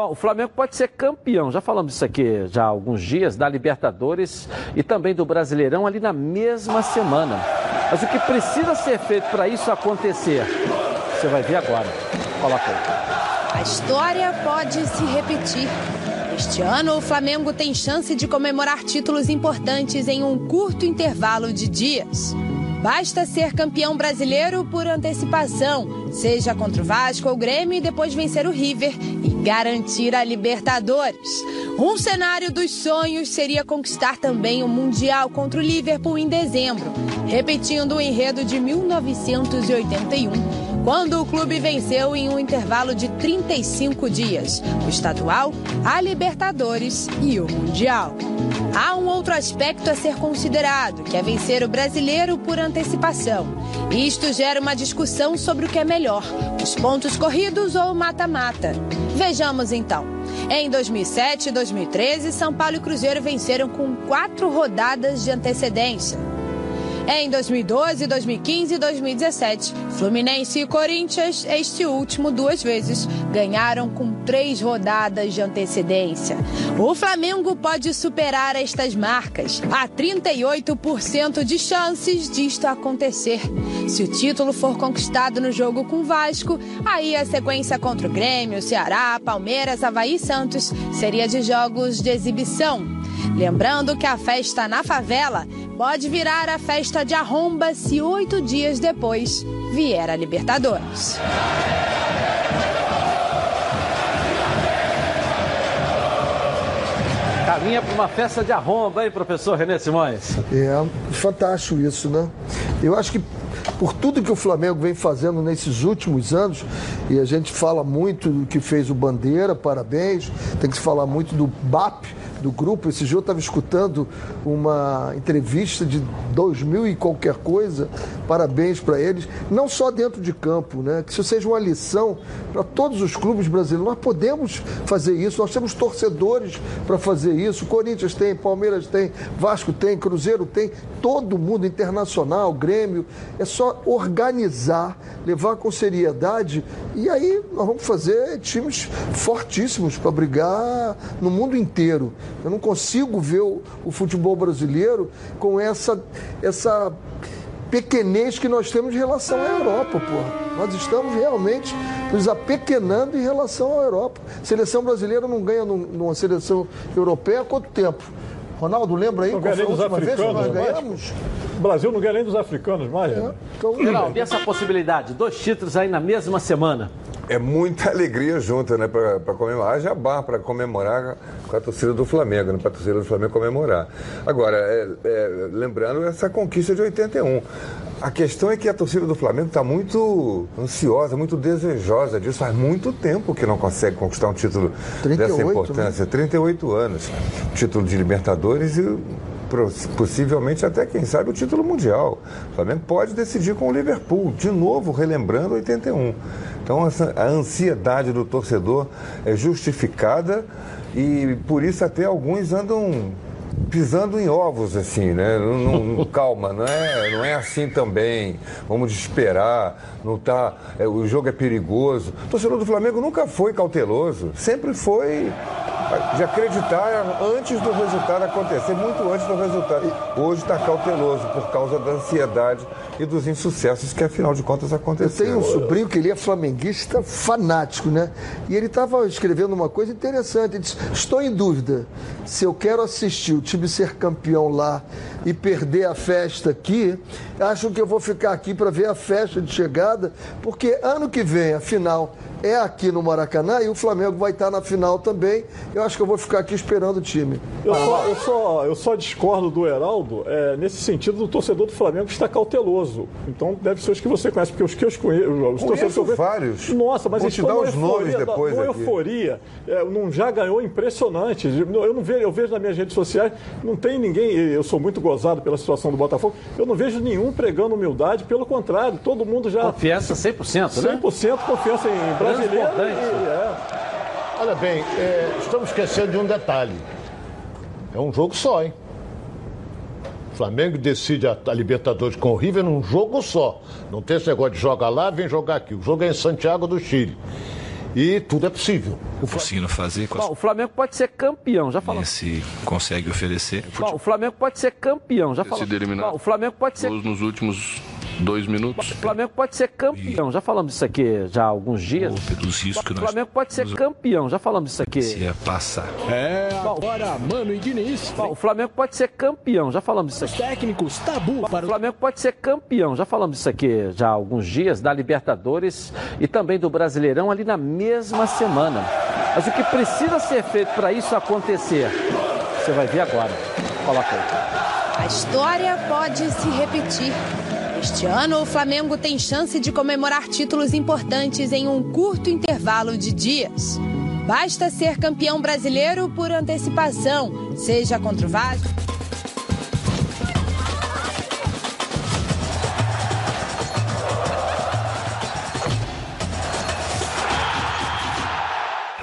Bom, o Flamengo pode ser campeão, já falamos isso aqui já há alguns dias, da Libertadores e também do Brasileirão ali na mesma semana. Mas o que precisa ser feito para isso acontecer? Você vai ver agora. Coloca aí. A história pode se repetir. Este ano, o Flamengo tem chance de comemorar títulos importantes em um curto intervalo de dias. Basta ser campeão brasileiro por antecipação, seja contra o Vasco ou o Grêmio e depois vencer o River e garantir a Libertadores. Um cenário dos sonhos seria conquistar também o Mundial contra o Liverpool em dezembro, repetindo o enredo de 1981 quando o clube venceu em um intervalo de 35 dias o estadual, a Libertadores e o Mundial. Há um outro aspecto a ser considerado, que é vencer o brasileiro por antecipação. Isto gera uma discussão sobre o que é melhor, os pontos corridos ou mata-mata. Vejamos então. Em 2007 e 2013, São Paulo e Cruzeiro venceram com quatro rodadas de antecedência. Em 2012, 2015 e 2017, Fluminense e Corinthians, este último duas vezes, ganharam com três rodadas de antecedência. O Flamengo pode superar estas marcas. Há 38% de chances disto acontecer. Se o título for conquistado no jogo com o Vasco, aí a sequência contra o Grêmio, Ceará, Palmeiras, Havaí e Santos seria de jogos de exibição. Lembrando que a festa na favela pode virar a festa de arromba se oito dias depois vier a Libertadores. Caminha para uma festa de arromba, hein, professor René Simões? É, fantástico isso, né? Eu acho que por tudo que o Flamengo vem fazendo nesses últimos anos, e a gente fala muito do que fez o Bandeira, parabéns, tem que se falar muito do BAP, do grupo. Esse dia eu estava escutando uma entrevista de 2000 e qualquer coisa. Parabéns para eles. Não só dentro de campo, né? Que isso seja uma lição para todos os clubes brasileiros. Nós podemos fazer isso, nós temos torcedores para fazer isso. Corinthians tem, Palmeiras tem, Vasco tem, Cruzeiro tem, todo mundo internacional, Grêmio. É só organizar, levar com seriedade e aí nós vamos fazer times fortíssimos para brigar no mundo inteiro. Eu não consigo ver o, o futebol brasileiro com essa, essa pequenez que nós temos em relação à Europa, porra. Nós estamos realmente nos apequenando em relação à Europa. A seleção brasileira não ganha numa seleção europeia há quanto tempo? Ronaldo, lembra aí? Não ganha nem dos africanos. Nós ganhamos? O Brasil não ganha nem dos africanos mais. É. Então, Geraldo, e essa possibilidade? Dois títulos aí na mesma semana é muita alegria junta, né? Para comemorar. Haja bar para comemorar com a torcida do Flamengo, né? Para a torcida do Flamengo comemorar. Agora, é, é, lembrando essa conquista de 81. A questão é que a torcida do Flamengo está muito ansiosa, muito desejosa disso. Faz muito tempo que não consegue conquistar um título 38, dessa importância. Né? 38 anos. Título de Libertadores e possivelmente até, quem sabe, o título mundial. O Flamengo pode decidir com o Liverpool, de novo relembrando 81. Então, a ansiedade do torcedor é justificada e por isso até alguns andam pisando em ovos, assim, né? Não, não, calma, não é, não é assim também. Vamos esperar, não tá, é, o jogo é perigoso. O torcedor do Flamengo nunca foi cauteloso, sempre foi de acreditar antes do resultado acontecer, muito antes do resultado. Hoje está cauteloso por causa da ansiedade e dos insucessos que, afinal de contas, aconteceram. Eu tenho um sobrinho que ele é flamenguista fanático, né? E ele estava escrevendo uma coisa interessante. Ele disse: Estou em dúvida se eu quero assistir o time ser campeão lá e perder a festa aqui, acho que eu vou ficar aqui para ver a festa de chegada, porque ano que vem, a final é aqui no Maracanã e o Flamengo vai estar na final também. Eu acho que eu vou ficar aqui esperando o time. Eu, só, eu só, eu só discordo do Heraldo é, nesse sentido do torcedor do Flamengo está cauteloso. Então deve ser os que você conhece, porque os que eu conheço. Os torcedores que eu vários. Nossa, mas Vou te dar os nomes depois. Uma euforia. É, não, já ganhou impressionante. Eu não vejo, eu vejo nas minhas redes sociais, não tem ninguém. Eu sou muito gozado pela situação do Botafogo. Eu não vejo nenhum pregando humildade, pelo contrário, todo mundo já. Confiança 100%, né? 100% confiança em brasileiro. E, é. Olha bem, é, estamos esquecendo de um detalhe. É um jogo só, hein? O Flamengo decide a, a Libertadores com o River num jogo só. Não tem esse negócio de jogar lá, vem jogar aqui. O jogo é em Santiago do Chile. E tudo é possível. Conseguindo fazer com Bom, o Flamengo pode ser campeão, já falamos. se consegue oferecer. Bom, o Flamengo pode ser campeão, já falamos. Bom, o Flamengo pode ser nos últimos dois minutos. O Flamengo pode ser campeão, já falamos isso aqui já há alguns dias. Ou pelos riscos que O nós Flamengo pode ser campeão, já falamos isso aqui. se é passar. É, agora, Mano e Diniz, o Flamengo pode ser campeão, já falamos isso os aqui. técnicos, tabu para O o Flamengo pode ser campeão, já falamos isso aqui já há alguns dias, da Libertadores e também do Brasileirão ali na mesma semana. Mas o que precisa ser feito para isso acontecer, você vai ver agora. Coloca aí. A história pode se repetir. Este ano, o Flamengo tem chance de comemorar títulos importantes em um curto intervalo de dias. Basta ser campeão brasileiro por antecipação, seja contra o Vasco.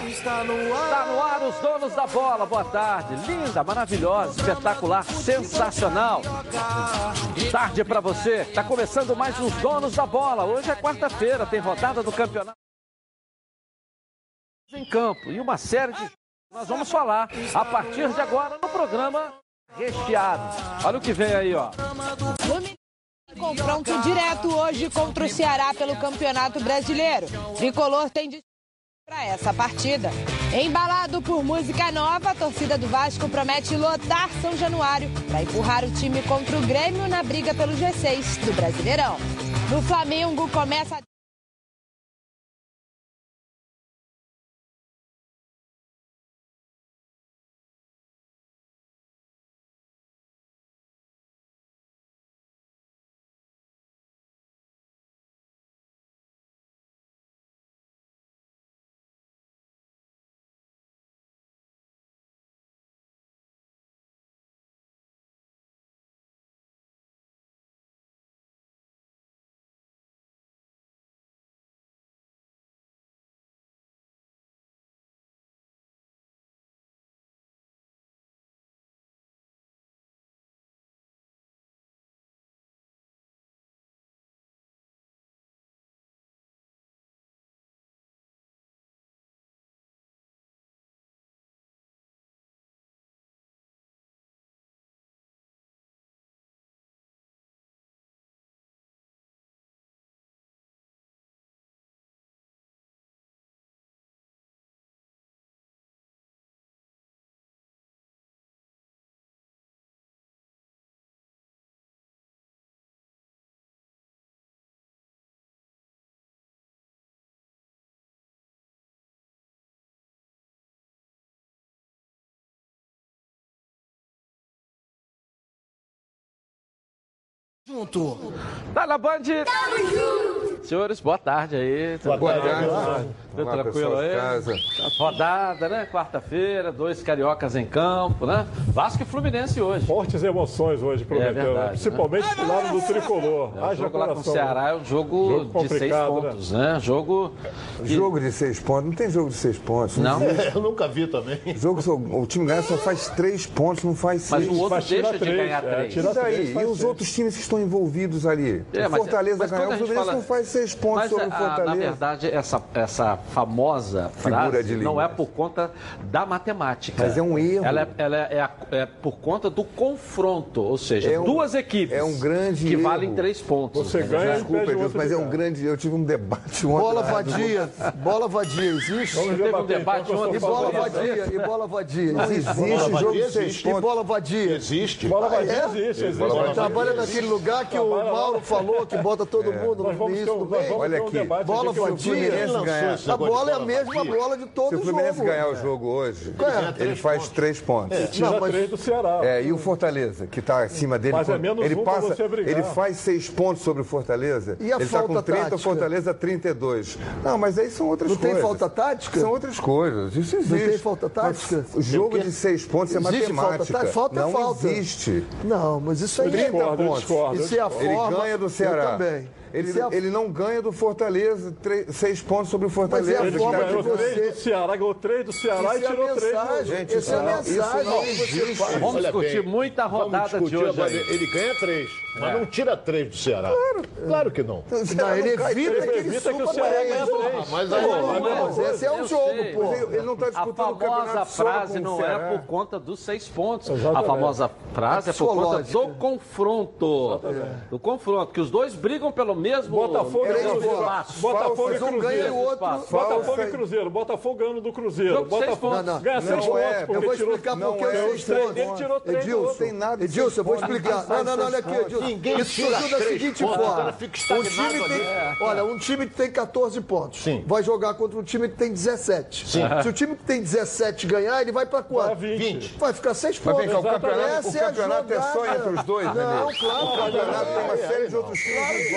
Está no ar os donos da bola. Boa tarde. Linda, maravilhosa, espetacular, sensacional. Tarde para você. Está começando mais os donos da bola. Hoje é quarta-feira, tem rodada do campeonato em campo e uma série de nós vamos falar a partir de agora no programa recheado. Olha o que vem aí, ó. Confronto direto hoje contra o Ceará pelo Campeonato Brasileiro. Tricolor tem para essa partida. Embalado por música nova, a torcida do Vasco promete lotar São Januário para empurrar o time contra o Grêmio na briga pelo G6 do Brasileirão. No Flamengo começa junto. Tá na Band. Senhores, boa tarde aí. Tudo Boa bem? tarde. Tudo Vamos lá, tranquilo aí? casa. Rodada, né? Quarta-feira, dois cariocas em campo, né? Vasco e Fluminense hoje. Fortes emoções hoje, prometeu. É verdade, né? Principalmente do lado do tricolor. É, o Haja jogo lá com o. Ceará é um jogo, Jogo de seis complicado, né? pontos, né? Jogo. que- Jogo de seis pontos. Não tem jogo de seis pontos. Não, Eu nunca vi também. Jogo só- o time ganha só faz três pontos, não faz mas seis. o outro Mas deixa de três, ganhar é, três. tira E daí? três, E os seis. outros times que estão envolvidos ali? É, o mas- Fortaleza mas a o Fluminense fala- não faz seis pontos Mas sobre o a- Fortaleza. na verdade, essa, essa famosa Figura frase de não é por conta da matemática. Mas é um erro. Ela é, ela é, é é por conta do confronto, ou seja, É um- duas equipes é um grande que erro. valem três pontos. Você ganha- Desculpa, outro mas é um grande. Eu tive um debate ontem. Bola do- vadia, bola vadia existe? Vamos Teve um debate que eu sou E ontem. bola vadia, e bola vadia existe? jogo de seis existe. E pontos. bola vadia? Existe. Bola vadia é? existe. Trabalha naquele lugar que o. Mauro falou que bota todo mundo no início do vamos Olha ter um aqui. debate Bola aqui. Fluminense lançou ganhar. A bola é a mesma bola de todo Se o jogo. Fluminense ganhar o jogo hoje, É. ele faz três pontos. Tira Não, mas- três do Ceará. É, e o Fortaleza, que está acima dele, Mas é menos ele um pra passa, ele faz seis pontos sobre o Fortaleza. E a ele está com falta 30, o tática? Fortaleza 32. Não, mas aí são outras Não tem coisas. falta tática? São outras coisas. Isso existe. tem falta tática? Mas O jogo de seis pontos é Existe matemática. Falta é não falta. existe. Não, mas isso aí discordo, eu pontos. discordo, eu Isso é a Ele forma. ganha do Ceará. Eu também. Ele, Isso é a- ele não ganha do Fortaleza, três- seis pontos sobre o Fortaleza. Mas é a Ele forma ganhou que você- três do Ceará, ganhou três do Ceará Isso e é a tirou três mensagem. Gente, Essa é a isso não- mensagem isso que não existe. Vamos Olha discutir bem, muita vamos rodada discutir de hoje. aí. Ele ganha três, mas não tira três do Ceará. Claro, que não. Não, ele evita que ele o Ceará ganha três. três. Mas aí não é a mas esse é o jogo, sei, pô. Ele, ele não está A disputando o famosa campeonato só frase com o não é por conta dos seis pontos. A famosa frase é por conta do confronto. Do confronto, que os dois brigam pelo mesmo Botafogo e Cruzeiro. espaço. Botafogo e um e Cruzeiro. o outro. Botafogo e Cruzeiro. Botafogo ganhando do Cruzeiro. Botafogo ganha seis pontos. é, Eu vou explicar por que é os seis pontos. Edilson, eu vou explicar. Não, não, não, olha aqui, Edilson. Ninguém Isso tira surgiu da três seguinte pontos, o forma. Um estagnado time tem, olha, um time que tem 14 pontos. Sim. Vai jogar contra um time que tem 17. Sim. Se o time que tem 17 ganhar, ele vai pra quanto? 20. Vai ficar 6 Mas pontos. vem cá, o campeonato, o é a campeonato é, só entre os dois, Não, Renê? claro. O campeonato tem uma série de outros times.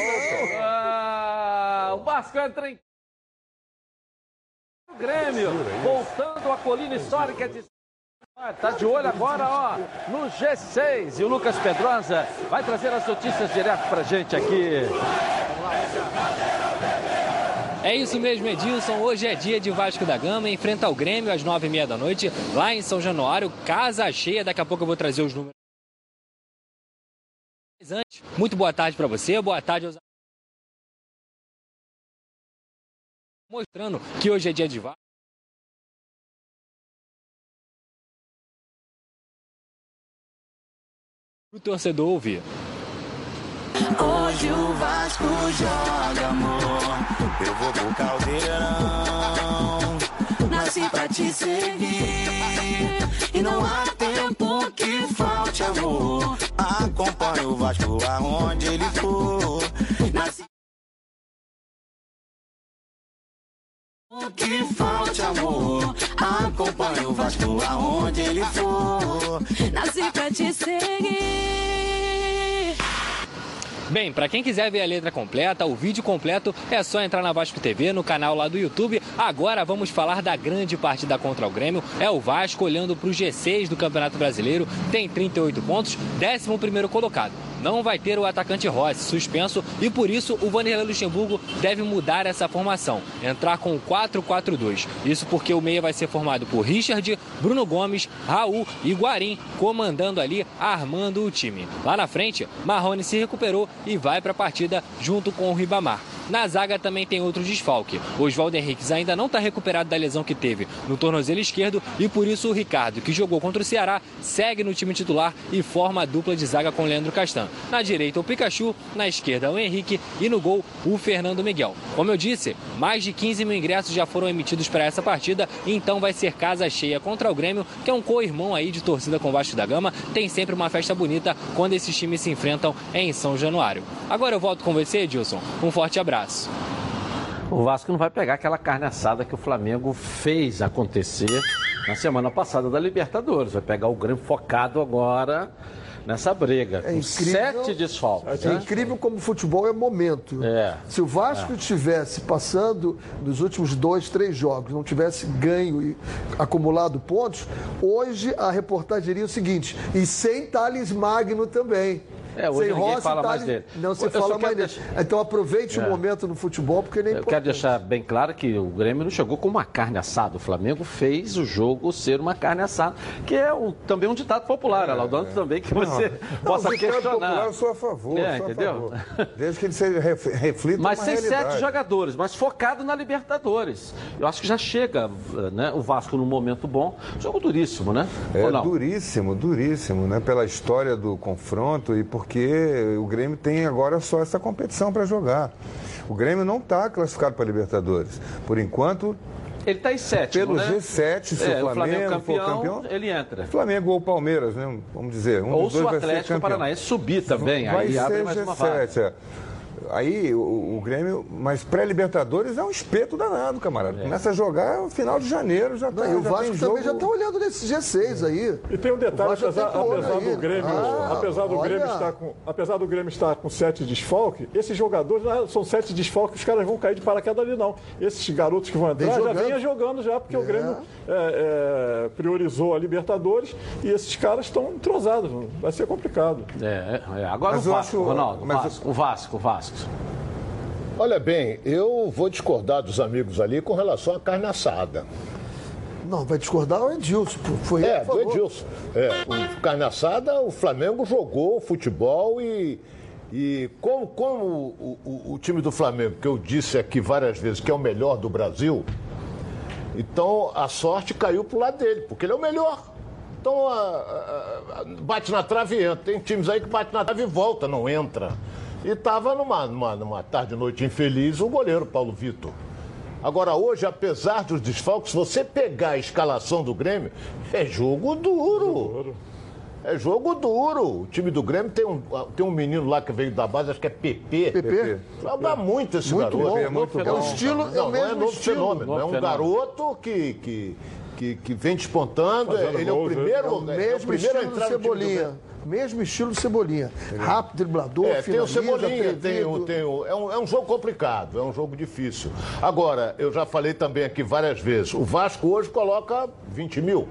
Ah, o Vasco entra em. O Grêmio, voltando à colina histórica de. Ah, Tá de olho agora, ó, no G6. E o Lucas Pedrosa vai trazer as notícias direto pra gente aqui. É isso mesmo, Edilson. Hoje é dia de Vasco da Gama, enfrenta o Grêmio às nove e meia da noite, lá em São Januário, casa cheia. Daqui a pouco eu vou trazer os números. Mas antes, muito boa tarde para você, boa tarde aos. Mostrando que hoje é dia de Vasco. O torcedor ouvir. Hoje o Vasco joga, amor. Eu vou pro caldeirão. Nasci pra te seguir. E não há tempo que falte amor. Acompanhe o Vasco aonde ele for. O que falte amor, acompanhe o Vasco aonde ele for. Nasci pra te seguir. Bem, para quem quiser ver a letra completa, o vídeo completo, é só entrar na Vasco TV, no canal lá do YouTube. Agora vamos falar da grande partida contra o Grêmio. É o Vasco olhando para o G6 do Campeonato Brasileiro, tem 38 pontos, 11º colocado. Não vai ter o atacante Rossi suspenso e por isso o Vanderlei Luxemburgo deve mudar essa formação, entrar com o 4-4-2. Isso porque o meia vai ser formado por Richard, Bruno Gomes, Raul e Guarim, comandando ali, armando o time. Lá na frente, Marrone se recuperou e vai para a partida junto com o Ribamar. Na zaga também tem outro desfalque. Oswaldo Henriques ainda não está recuperado da lesão que teve no tornozelo esquerdo e por isso o Ricardo, que jogou contra o Ceará, segue no time titular e forma a dupla de zaga com Leandro Castan. Na direita o Pikachu, na esquerda o Henrique e no gol o Fernando Miguel. Como eu disse, mais de 15 mil ingressos já foram emitidos para essa partida, então vai ser casa cheia contra o Grêmio, que é um co-irmão aí de torcida com o Vasco da Gama. Tem sempre uma festa bonita quando esses times se enfrentam em São Januário. Agora eu volto com você, Edilson. Um forte abraço. O Vasco não vai pegar aquela carne assada que o Flamengo fez acontecer na semana passada da Libertadores. Vai pegar o Grêmio focado agora nessa briga. É incrível. sete desfalques. É né? incrível como o futebol é momento. É. Se o Vasco estivesse passando nos últimos dois, três jogos, não tivesse ganho e acumulado pontos, hoje a reportagem diria o seguinte: e sem Thales Magno também. É, hoje sem ninguém Rossi, fala mais Thales- dele. Não se Eu fala mais dele. deixar- Então aproveite É. o momento no futebol, porque ele é Eu quero deixar bem claro que o Grêmio não chegou com uma carne assada. O Flamengo fez o jogo ser uma carne assada, que é um- também um ditado popular, é, Laudando também que você possa Não, o ditado questionar. popular eu sou a favor, É, sou a entendeu? favor. Desde que ele seja ref- reflita Mas sem realidade. sete jogadores, mas focado na Libertadores. Eu acho que já chega né, o Vasco num momento bom. Jogo duríssimo, né? É não? duríssimo, duríssimo, né? Pela história do confronto e porque o Grêmio tem agora só essa competição para jogar. O Grêmio não está classificado para Libertadores. Por enquanto, Ele está em sétimo, pelo né? G7, se É, o Flamengo, campeão, for campeão, ele entra. Flamengo ou Palmeiras, né? Vamos dizer. Um Ou se dois o Atlético. Paranaense subir também, Vai aí ser abre mais uma vaga. G7, é. Aí o, o Grêmio, mas pré-Libertadores é um espeto danado, camarada. Começa a jogar no final de janeiro, já tá. Não, e o Vasco também jogo... já está olhando nesse G6 aí. E tem um detalhe, apesar, apesar do Grêmio, Ah, apesar do olha. Grêmio estar com, apesar do Grêmio estar com sete desfalques, esses jogadores não são sete desfalques, os caras vão cair de paraquedas ali não. Esses garotos que vão entrar já jogando. vinha jogando já, porque É. o Grêmio é, é, priorizou a Libertadores e esses caras estão entrosados, vai ser complicado. É, é. Agora Mas o eu Vasco, acho- Ronaldo. mas Vasco, o Vasco, o Vasco. Olha bem, eu vou discordar dos amigos ali com relação à carne assada. Não, vai discordar o Edilson. Foi É, do. Edilson. É, o carne assada, o Flamengo jogou futebol e, e como, como o, o- o time do Flamengo, que eu disse aqui várias vezes que é o melhor do Brasil, então a sorte caiu pro lado dele, porque ele é o melhor. Então a- a- a- bate na trave e entra. Tem times aí que bate na trave e volta, não entra. E estava numa, numa, numa tarde e noite infeliz o goleiro Paulo Vitor. Agora, hoje, apesar dos desfalques, se você pegar a escalação do Grêmio, é jogo duro. É jogo duro. O time do Grêmio tem um, tem um menino lá que veio da base, acho que é PP. PP. Joga muito esse Muito garoto. bom. É muito é bom. o estilo, é Não, o não é mesmo novo estilo. fenômeno. Novo é um fenômeno. garoto que, que, que, que vem despontando. Fazendo Ele é o gols, primeiro, É o é o mesmo primeiro a estilo do Cebolinha. Mesmo estilo Cebolinha. Rápido, driblador, É, tem o Cebolinha, tem o, tem o, é, um, é um jogo complicado, é um jogo difícil. Agora, eu já falei também aqui várias vezes, o Vasco hoje coloca 20 mil,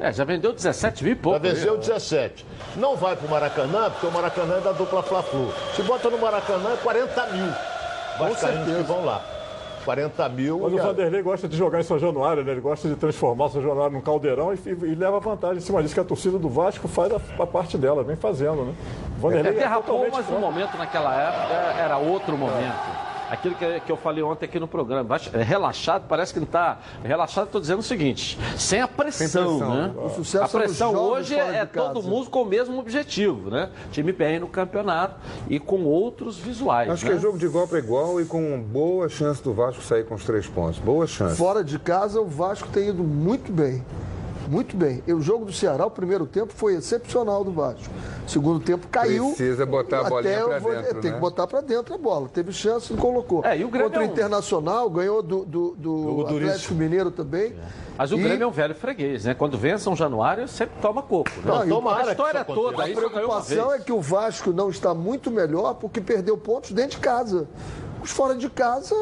É, já vendeu 17 mil e já pouco. venceu 17. Não vai pro Maracanã, porque o Maracanã é da dupla Fla-Flu. Se bota no Maracanã, é 40 mil vascaínos que vão lá. 40 mil. Mas o Vanderlei gosta de jogar em São Januário, né? Ele gosta de transformar o São Januário num caldeirão e, e- e leva vantagem em cima disso, que a torcida do Vasco faz a, a parte dela, vem fazendo, né? O É, Vanderlei derrapou, totalmente mas o momento naquela época era outro momento. Aquilo que, que eu falei ontem aqui no programa. É, Relaxado, parece que não está. Relaxado, estou dizendo o seguinte: sem a pressão, pressão. né? O sucesso a pressão hoje é de casa. todo mundo com o mesmo objetivo, né? Time bem no campeonato e com outros visuais. Acho né? que é jogo de igual para igual e com boa chance do Vasco sair com os três pontos. Boa chance. Fora de casa, o Vasco tem ido muito bem. Muito bem. E o jogo do Ceará, o primeiro tempo, foi excepcional do Vasco. O segundo tempo caiu. Precisa botar a bolinha eu vou- dentro, Tem né? que botar pra dentro a bola. Teve chance e colocou. É, e o Grêmio Contra o é um- Internacional, ganhou do, do, do Atlético Mineiro também. Mas o E Grêmio é um velho freguês, né? Quando vem a São Januário, sempre toma coco. Né? Não, e o- tomara a história toda, A preocupação é que o Vasco não está muito melhor porque perdeu pontos dentro de casa. Os fora de casa,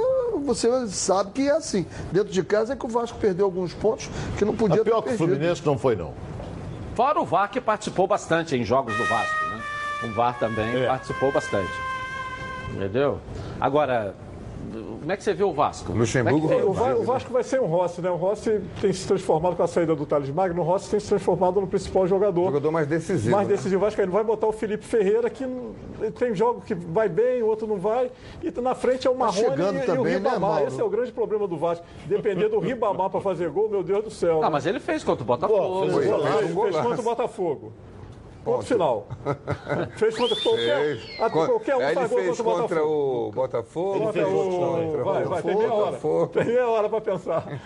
você sabe que é assim. Dentro de casa é que o Vasco perdeu alguns pontos que não podia A pior ter que o. Fluminense não foi, não. Fora o VAR que participou bastante em jogos do Vasco, né? O VAR também É. participou bastante. Entendeu? Agora, como é que você vê o Vasco? Luxemburgo é O? Va- o Vasco vai ser um Rossi, né? O Rossi tem se transformado com a saída do Thales Magno, o Rossi tem se transformado no principal jogador. Jogador mais decisivo. mais né? decisivo. Acho que ele vai botar o Felipe Ferreira, que tem jogo que vai bem, o outro não vai. E na frente é o Marrone chegando e, e o também, né, Ribamar. Mauro? Esse é o grande problema do Vasco. Depender do Ribamar para fazer gol, meu Deus do céu. Ah, né? mas ele fez contra o Botafogo. Pô, fez Fez, golaço, fez, golaço. contra o Botafogo. Ponto final. fez contra qualquer, Fez. qualquer um ele faz gol contra o contra Botafogo. o Botafogo. Contra o... também. Vai, vai, tem meia hora. Botafogo. Tem meia hora para pensar.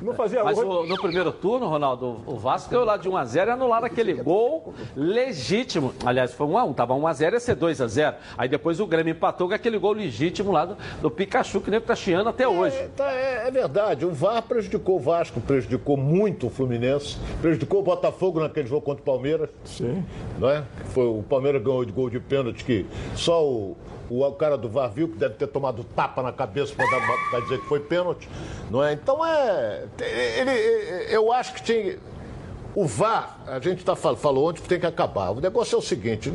Não fazia Mas o- no primeiro turno, Ronaldo, o Vasco ganhou lá de 1x0 e anularam aquele gol legítimo. Aliás, foi 1x1, tava 1x0 ia ser 2x0. Aí depois o Grêmio empatou com aquele gol legítimo lá do, do Pikachu, que nem tá chiando até hoje. É, tá, é- é verdade, o VAR prejudicou o Vasco, prejudicou muito o Fluminense, prejudicou o Botafogo naquele jogo contra o Palmeiras. Sim. Não é? Foi, o Palmeiras ganhou de gol de pênalti que só o, o, cara do VAR viu que deve ter tomado tapa na cabeça para dizer que foi pênalti. Não é? Então é. Ele, eu acho que tinha. O VAR, a gente tá, fal- falou ontem que tem que acabar. O negócio é o seguinte: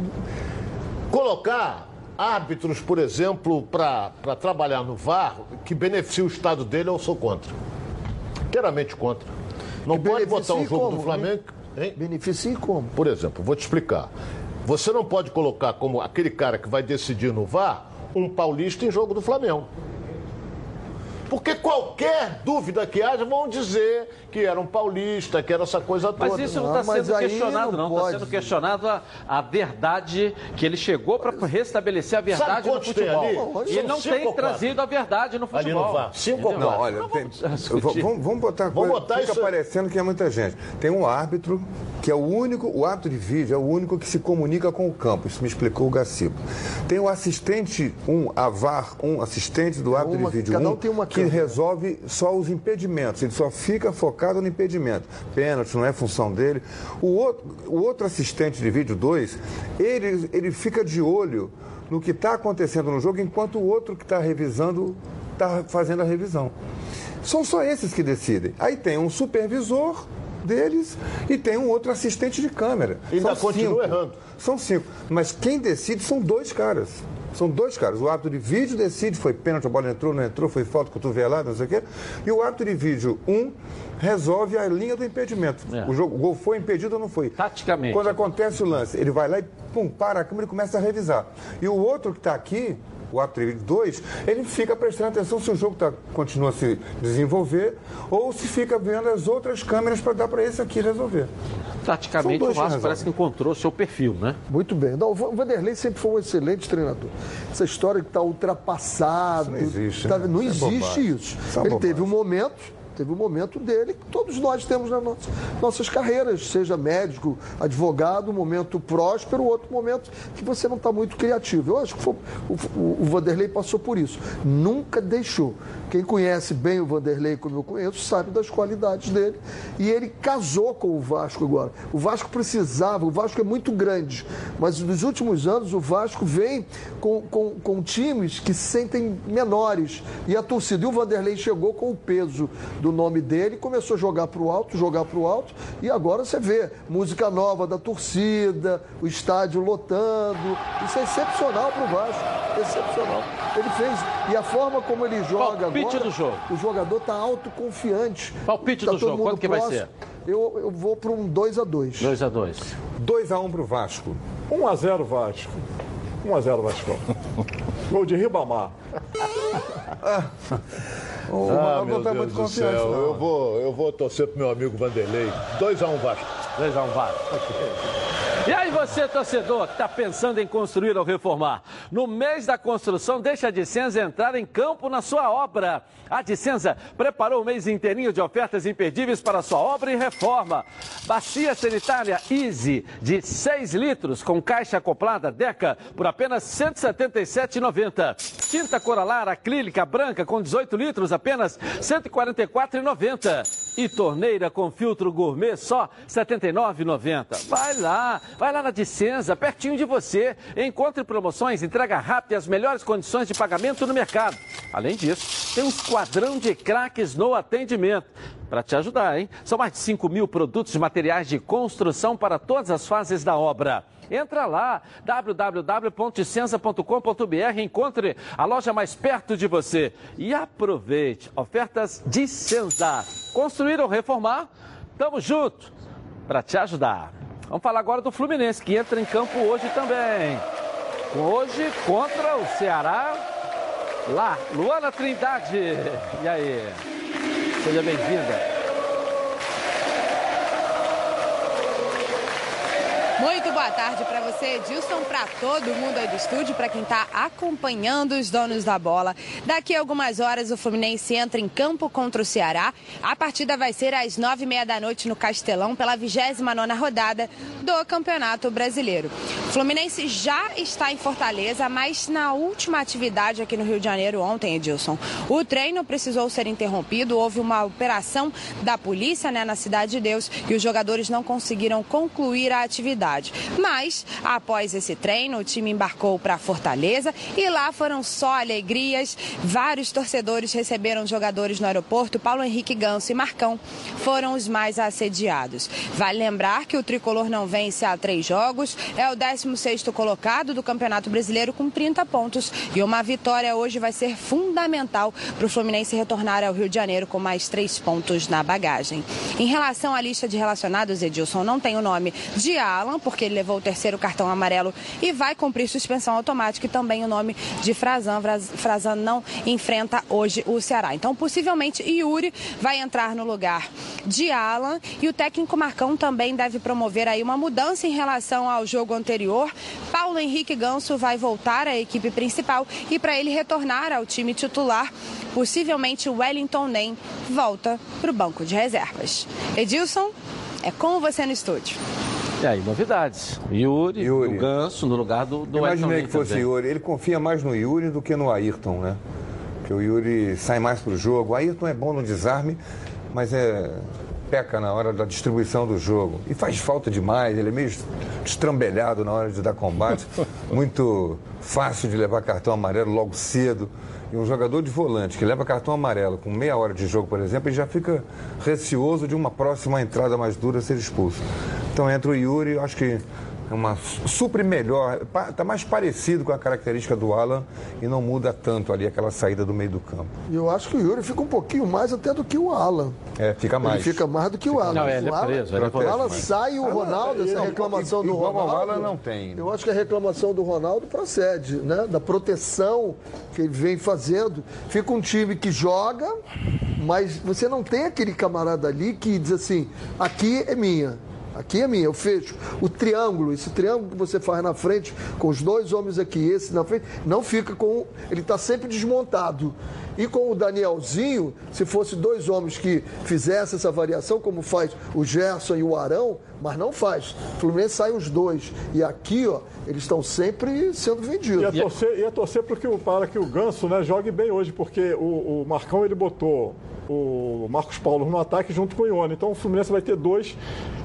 colocar árbitros, por exemplo, para trabalhar no VAR, que beneficie o Estado dele, eu sou contra. Inteiramente contra. Não Que pode botar um jogo como, do Flamengo. Hein? Beneficia como? Por exemplo, vou te explicar. Você não pode colocar como aquele cara que vai decidir no VAR um paulista em jogo do Flamengo. Porque qualquer dúvida que haja vão dizer que era um paulista, que era essa coisa toda. Mas isso não Não, está sendo questionado, não não. Está sendo questionado a, a verdade que ele chegou para restabelecer a verdade no futebol. ali? E ele não tem trazido a verdade no Ali futebol. no VAR. Cinco ou? Não, olha, tem- vamos, vamos botar Vamos coisa, botar fica isso parecendo que é muita gente. Tem um árbitro que é o único, o árbitro de vídeo é o único que se comunica com o campo. Isso me explicou o Gacibo. Tem o assistente um, a VAR, um assistente do árbitro Uma- de vídeo cada um um, tem uma que câmera. resolve só os impedimentos. Ele só fica focado no impedimento. Pênalti não é função dele. O outro, o outro assistente de vídeo 2, ele, ele fica de olho no que está acontecendo no jogo, enquanto o outro que está revisando está fazendo a revisão. São só esses que decidem. Aí tem um supervisor deles e tem um outro assistente de câmera. Ainda São continua cinco. errando. São cinco. Mas quem decide são dois caras. São dois caras. O árbitro de vídeo decide, foi pênalti, a bola entrou, não entrou, foi falta, cotovelada, não sei o quê. E o árbitro de vídeo, um, resolve a linha do impedimento. É. O, jogo, o gol foi impedido ou não foi? Taticamente. Quando acontece o lance, ele vai lá e pum, para a câmera e começa a revisar. E o outro que está aqui, o árbitro de vídeo 2, ele fica prestando atenção se o jogo tá, continua a se desenvolver ou se fica vendo as outras câmeras para dar para esse aqui resolver. Taticamente, o Vasco parece que encontrou seu perfil, né? Muito bem. Não, o Va- o Vanderlei sempre foi um excelente treinador. Essa história que está ultrapassado. Isso não existe, tá- né? não Isso é existe bobagem. isso. Isso é Ele bobagem. teve um momento. Teve um momento dele que todos nós temos nas nossas, nossas carreiras, seja médico, advogado, um momento próspero, outro momento que você não está muito criativo. Eu acho que foi- o, o- o Vanderlei passou por isso. Nunca deixou. Quem conhece bem o Vanderlei, como eu conheço, sabe das qualidades dele. E ele casou com o Vasco agora. O Vasco precisava, o Vasco é muito grande, mas nos últimos anos o Vasco vem com, com, com times que se sentem menores. E a torcida, e o Vanderlei chegou com o peso do nome dele, começou a jogar para o alto, jogar para o alto, e agora você vê música nova da torcida, o estádio lotando. Isso é excepcional para o Vasco. Excepcional. Ele fez, e a forma como ele joga Palpite agora, do jogo. o jogador está autoconfiante. Palpite Tá do todo jogo, mundo quanto que vai próximo. ser? Eu, eu vou para um 2x2. 2 a 2 2x1 para o Vasco. 1x0 Vasco. 1x0 Vasco. Gol de Ribamar. O Ah, Ronaldo meu não Deus muito do céu. não. Eu vou, eu vou torcer pro meu amigo Vanderlei. 2x1 Vasco. 2 a 1 Vasco. E aí você, torcedor, que está pensando em construir ou reformar? No mês da construção, deixa a Dicenza entrar em campo na sua obra. A Dicenza preparou o mês inteirinho de ofertas imperdíveis para sua obra e reforma. Bacia sanitária Easy, de 6 litros, com caixa acoplada Deca, por apenas R$ 177,90. Tinta Coralar acrílica branca, com 18 litros, apenas R$ 144,90. E torneira com filtro gourmet, só R$ 79,90. Vai lá, vai lá na Dicenza, pertinho de você. Encontre promoções, entrega rápida e as melhores condições de pagamento no mercado. Além disso, tem um esquadrão de craques no atendimento. Para te ajudar, hein? São mais de 5 mil produtos e materiais de construção para todas as fases da obra. Entra lá, www.dicenza.com.br, encontre a loja mais perto de você e aproveite ofertas de Senza. Construir ou reformar? Tamo junto para te ajudar. Vamos falar agora do Fluminense, que entra em campo hoje também. Hoje contra o Ceará, lá, Luana Trindade. E aí? Seja bem-vinda. Muito boa tarde para você, Edilson, para todo mundo aí do estúdio, para quem está acompanhando os donos da bola. Daqui a algumas horas o Fluminense entra em campo contra o Ceará. A partida vai ser às nove e meia da noite no Castelão, pela 29 rodada do Campeonato Brasileiro. O Fluminense já está em Fortaleza, mas na última atividade aqui no Rio de Janeiro ontem, Edilson, o treino precisou ser interrompido. Houve uma operação da polícia né, na Cidade de Deus e os jogadores não conseguiram concluir a atividade. Mas, após esse treino, o time embarcou para Fortaleza e lá foram só alegrias. Vários torcedores receberam jogadores no aeroporto. Paulo Henrique Ganso e Marcão foram os mais assediados. Vale lembrar que o tricolor não vence há três jogos, é o 16º colocado do Campeonato Brasileiro com 30 pontos e uma vitória hoje vai ser fundamental para o Fluminense retornar ao Rio de Janeiro com mais três pontos na bagagem. Em relação à lista de relacionados, Edilson não tem o nome de Alan, porque ele levou o terceiro cartão amarelo e vai cumprir suspensão automática e também o nome de Frazan. Fraz- Frazan não enfrenta hoje o Ceará. Então, possivelmente, Yuri vai entrar no lugar de Alan e o técnico Marcão também deve promover aí uma mudança em relação ao jogo anterior. Paulo Henrique Ganso vai voltar à equipe principal e para ele retornar ao time titular, possivelmente Wellington Nem volta para o banco de reservas. Edilson, é com você no estúdio. E aí, novidades. Yuri, Yuri. o Ganso, no lugar do, do Imaginei Elton que fosse também. Yuri. Ele confia mais no Yuri do que no Ayrton, né? Porque o Yuri sai mais pro jogo. O Ayrton é bom no desarme, mas é peca na hora da distribuição do jogo. E faz falta demais, ele é meio estrambelhado na hora de dar combate. Muito fácil de levar cartão amarelo logo cedo. E um jogador de volante que leva cartão amarelo com meia hora de jogo, por exemplo, ele já fica receoso de uma próxima entrada mais dura ser expulso. Então entra o Yuri, eu acho que uma supre melhor, está mais parecido com a característica do Alan e não muda tanto ali aquela saída do meio do campo. E eu acho que o Yuri fica um pouquinho mais até do que o Alan. É, fica mais. Ele fica mais do que o Alan. Não, ele é o Alan, preso, ele é o preso, Alan mas- sai o Ronaldo, essa reclamação do Ronaldo. Alan não tem. Eu acho que a reclamação do Ronaldo procede, né? Da proteção que ele vem fazendo. Fica um time que joga, mas você não tem aquele camarada ali que diz assim: aqui é minha. Aqui é minha, eu fecho. O triângulo, esse triângulo que você faz na frente, com os dois homens aqui, esse na frente, não fica com. Ele está sempre desmontado. E com o Danielzinho, se fosse dois homens que fizessem essa variação, como faz o Gerson e o Arão, mas não faz. O Fluminense sai os dois. E aqui, ó, eles estão sempre sendo vendidos. Ia torcer, ia torcer para que, o- para que o Ganso né, jogue bem hoje, porque o, o Marcão ele botou o Marcos Paulo no ataque junto com o Ione. Então o Fluminense vai ter dois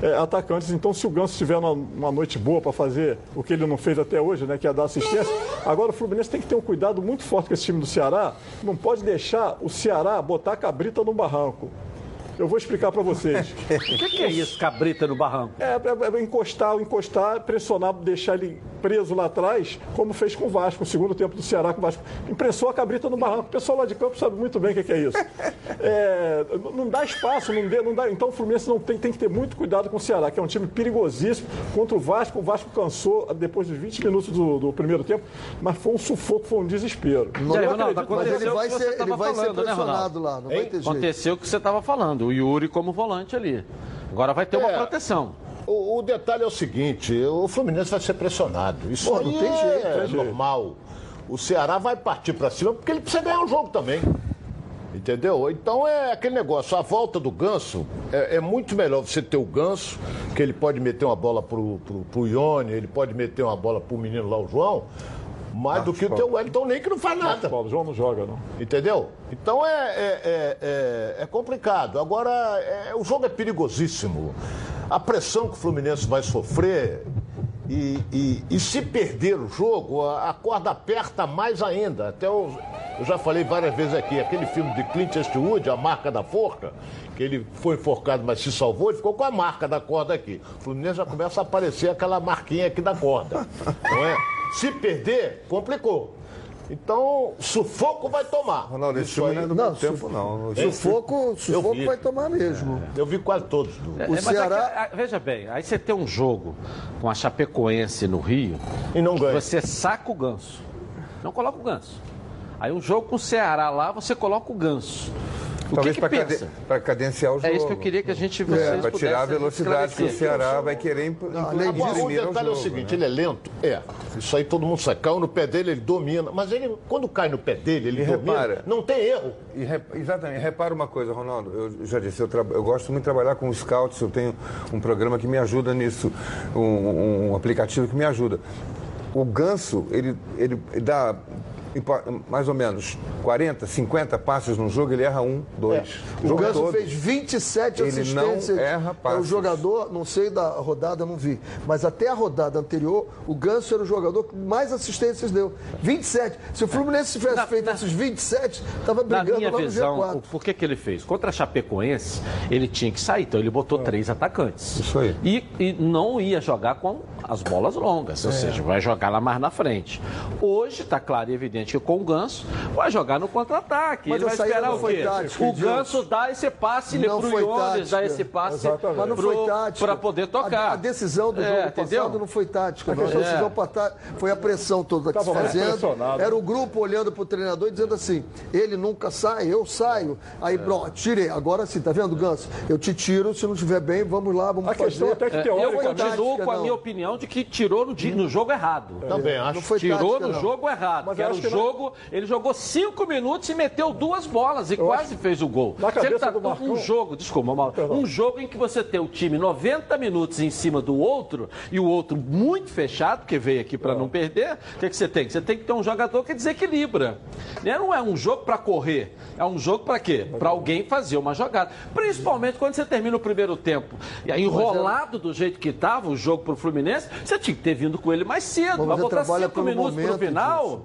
eh, atacantes. Então, se o Ganso tiver uma, uma noite boa para fazer o que ele não fez até hoje, né, que é dar assistência, agora o Fluminense tem que ter um cuidado muito forte com esse time do Ceará. Não pode deixar o Ceará botar a cabrita no barranco. Eu vou explicar para vocês. O que, que é isso, cabrita no barranco? É, é, é encostar, encostar, pressionar, deixar ele preso lá atrás, como fez com o Vasco, o segundo tempo do Ceará com o Vasco. Impressou a cabrita no barranco. O pessoal lá de campo sabe muito bem o que que é isso. É, não dá espaço, não, dê, não dá. Então o Fluminense não tem, tem que ter muito cuidado com o Ceará, que é um time perigosíssimo. Contra o Vasco, o Vasco cansou depois dos 20 minutos do, do primeiro tempo, mas foi um sufoco, foi um desespero. Aí, Eu Ronaldo, acredito- Mas ele vai o que você ser, ele vai ser falando, né, pressionado Ronaldo? lá, não vai ter jeito. Aconteceu o que você estava falando, o Yuri como volante ali. Agora vai ter uma É. proteção. O, o detalhe é o seguinte: o Fluminense vai ser pressionado. Isso Pô, não tem é, jeito, é tem normal. O Ceará vai partir para cima porque ele precisa ganhar o jogo também. Entendeu? Então é aquele negócio, a volta do Ganso é, é muito melhor você ter o Ganso, que ele pode meter uma bola pro, pro, pro Ione, ele pode meter uma bola pro menino lá, o João, mais do que o teu Wellington nem que não faz nada. O João não joga, não. Entendeu? Então é, é, é, é- é complicado. Agora, é- o jogo é perigosíssimo. A pressão que o Fluminense vai sofrer e, e- e se perder o jogo, a, corda aperta mais ainda. Até eu, eu já falei várias vezes aqui, aquele filme de Clint Eastwood, A Marca da Forca, que ele foi enforcado, mas se salvou, ele ficou com a marca da corda aqui. O Fluminense já começa a aparecer aquela marquinha aqui da corda. Não é? Se perder, complicou. Então, sufoco vai tomar. Ronaldo, esse Isso filme aí- não é do Não, meu tempo, sufo- não. Sufoco, sufoco vi. vai tomar mesmo. Eu vi quase todos. do- É, O mas Ceará- é que, ah, veja bem, aí você tem um jogo com a Chapecoense no Rio, E não ganha. você saca o ganso. Não coloca o ganso. Aí um jogo com o Ceará lá, você coloca o ganso. O Talvez que, que para pensa? cadenciar o jogo. É isso que eu queria que a gente vocês Para tirar a velocidade que o. Ceará vai querer imp- além disso, Agora, o imprimir ao detalhe é o jogo, seguinte, né? ele é lento? É. Isso aí todo mundo sabe. Caiu no pé dele, ele domina. Mas ele, quando cai no pé dele, ele E domina, repara- não tem erro. E re- exatamente, repara uma coisa, Ronaldo, eu já disse, eu, tra- eu gosto muito de trabalhar com scouts, eu tenho um programa que me ajuda nisso, um, um- aplicativo que me ajuda. O ganso, ele, ele dá mais ou menos 40, 50 passes no jogo, ele erra um, dois. O jogo Ganso todo. fez 27 Ele não assistências. erra é o passes. jogador, não sei da rodada, não vi. Mas até a rodada anterior, o Ganso era o jogador que mais assistências deu. 27. Se o Fluminense tivesse Na- feito na- esses 27, estava Na brigando minha lá no visão, o, G4. por que, que ele fez? Contra a Chapecoense, ele tinha que sair, então ele botou três atacantes. Isso aí. E, e não ia jogar com as bolas longas, É. ou seja, vai jogar lá mais na frente. Hoje, está claro e evidente que com o Ganso, vai jogar no contra-ataque. Mas Ele vai esperar não o foi quê? tática, o Edilson. Ganso dá esse passe Não pro tática. dá esse passe Exatamente. Não pro- pra poder tocar. A, a decisão do É, jogo entendeu? passado não foi tática. Não. A É. decisão pata- foi a pressão toda que se fazendo. Era o grupo olhando pro treinador e dizendo assim: ele nunca sai, eu saio. Aí, É. pronto, tirei. Agora sim, tá vendo, Ganso? Eu te tiro, se não estiver bem, vamos lá, vamos A fazer. questão até que É, eu continuo tática, com a não. minha opinião de que tirou no, no jogo errado. Também Não acho. foi Tirou tática, no não. jogo errado. Mas que era jogo. Ele jogou cinco minutos e meteu duas bolas e quase fez o gol. Ele cabeça do um Marcão- jogo, desculpa, Mauro, um jogo em que você tem o time 90 minutos em cima do outro e o outro muito fechado, que veio aqui para não perder, o que, que você tem? Você tem que ter um jogador que desequilibra. Né? Não é um jogo para correr, é um jogo para quê? Para alguém fazer uma jogada. Principalmente quando você termina o primeiro tempo. E aí, enrolado do jeito que estava o jogo pro Fluminense, você tinha que ter vindo com ele mais cedo. Mas Vai você botar cinco minutos pro momento, final.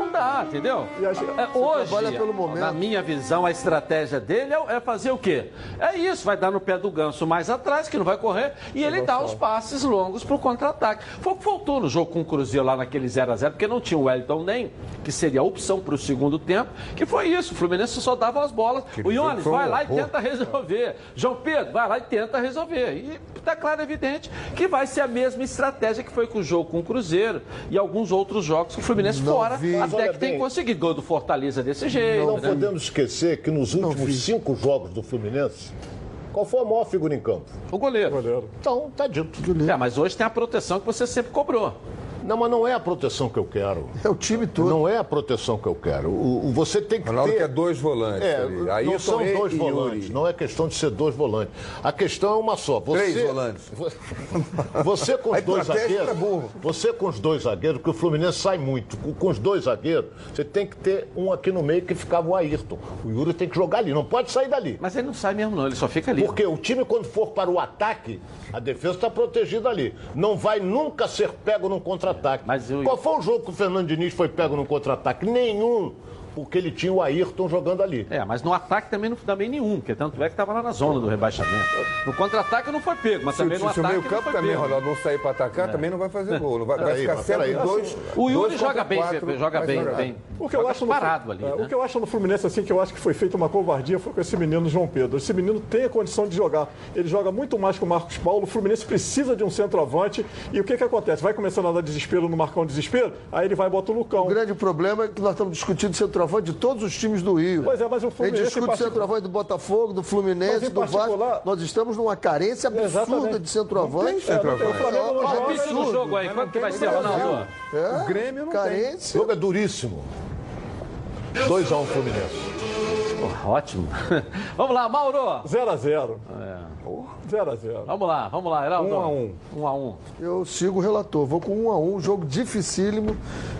Não dá, entendeu? É, hoje, trabalha pelo momento. na minha visão, a estratégia dele é, é fazer o quê? É isso, vai dar no pé do ganso mais atrás, que não vai correr, e ele dá os passes longos pro contra-ataque. Foi o que faltou no jogo com o Cruzeiro lá naquele 0x0, porque não tinha o Wellington nem, que seria a opção pro segundo tempo, que foi isso. O Fluminense só dava as bolas. o Iones vai lá e tenta resolver. João Pedro vai lá e tenta resolver. E está claro, evidente, que vai ser a mesma estratégia que foi com o jogo com o Cruzeiro e alguns outros jogos que o Fluminense Não fora, vi. Mas até que tem bem. conseguido. Gol do Fortaleza desse jeito. Não né? podemos esquecer que nos últimos cinco jogos do Fluminense, qual foi a maior figura em campo? O goleiro. Goleiro. Então, tá dito. É, mas hoje tem a proteção que você sempre cobrou. Não, mas não é a proteção que eu quero. É o time todo. Não é a proteção que eu quero. O, o- você tem que Ronaldo ter... quer dois volantes É, ali. não são dois e Yuri. volantes. Não é questão de ser dois volantes. A questão é uma só. Você, Três volantes. Você com os Aí dois zagueiros. burro. Você com os dois zagueiros, porque o Fluminense sai muito. Com, com os dois zagueiros, você tem que ter um aqui no meio que ficava o Ayrton. O Yuri tem que jogar ali, não pode sair dali. Mas ele não sai mesmo, não. Ele só fica ali. Porque o time, quando for para o ataque, a defesa está protegida ali. Não vai nunca ser pego num contra-ataque. Qual foi o jogo que o Fernando Diniz foi pego num contra-ataque? Nenhum. Porque ele tinha o Ayrton jogando ali. É, mas no ataque também não também nenhum, porque tanto é que estava lá na zona do rebaixamento. No contra-ataque não foi pego, mas Se, também se, no se o ataque meio não campo foi também, pego. Ronaldo, não sair para atacar, também não vai fazer gol. Não vai, vai Peraí, ficar sempre dois. O Yuri dois joga bem, quatro, joga bem, jogar. bem. O que, eu Joga acho no, parado ali, é, né? o que eu acho no Fluminense, assim, que eu acho que foi feita uma covardia, foi com esse menino João Pedro. Esse menino tem a condição de jogar. Ele joga muito mais que o Marcos Paulo. O Fluminense precisa de um centroavante. E o que, que acontece? Vai começando a dar desespero no Marcão desespero, aí ele vai e bota o Lucão. O grande problema é que nós estamos discutindo centroavante de todos os times do Rio. Pois é, mas o A gente Fluminense. em discute particular- centroavante do Botafogo, do Fluminense, do Vasco. particular- Nós estamos numa carência absurda Exatamente. de centroavante. Não tem centroavante. É, o Flamengo não É um absurdo. jogo aí, quanto que vai ser, Ronaldo? É, O Grêmio não O carência. jogo é duríssimo. 2x1 Fluminense. Ótimo. Vamos lá, Mauro. 0x0. É. 0x0. Vamos lá, vamos lá, Heraldo. Um a um. Um a um. Eu sigo o relator. Vou com um a um, jogo dificílimo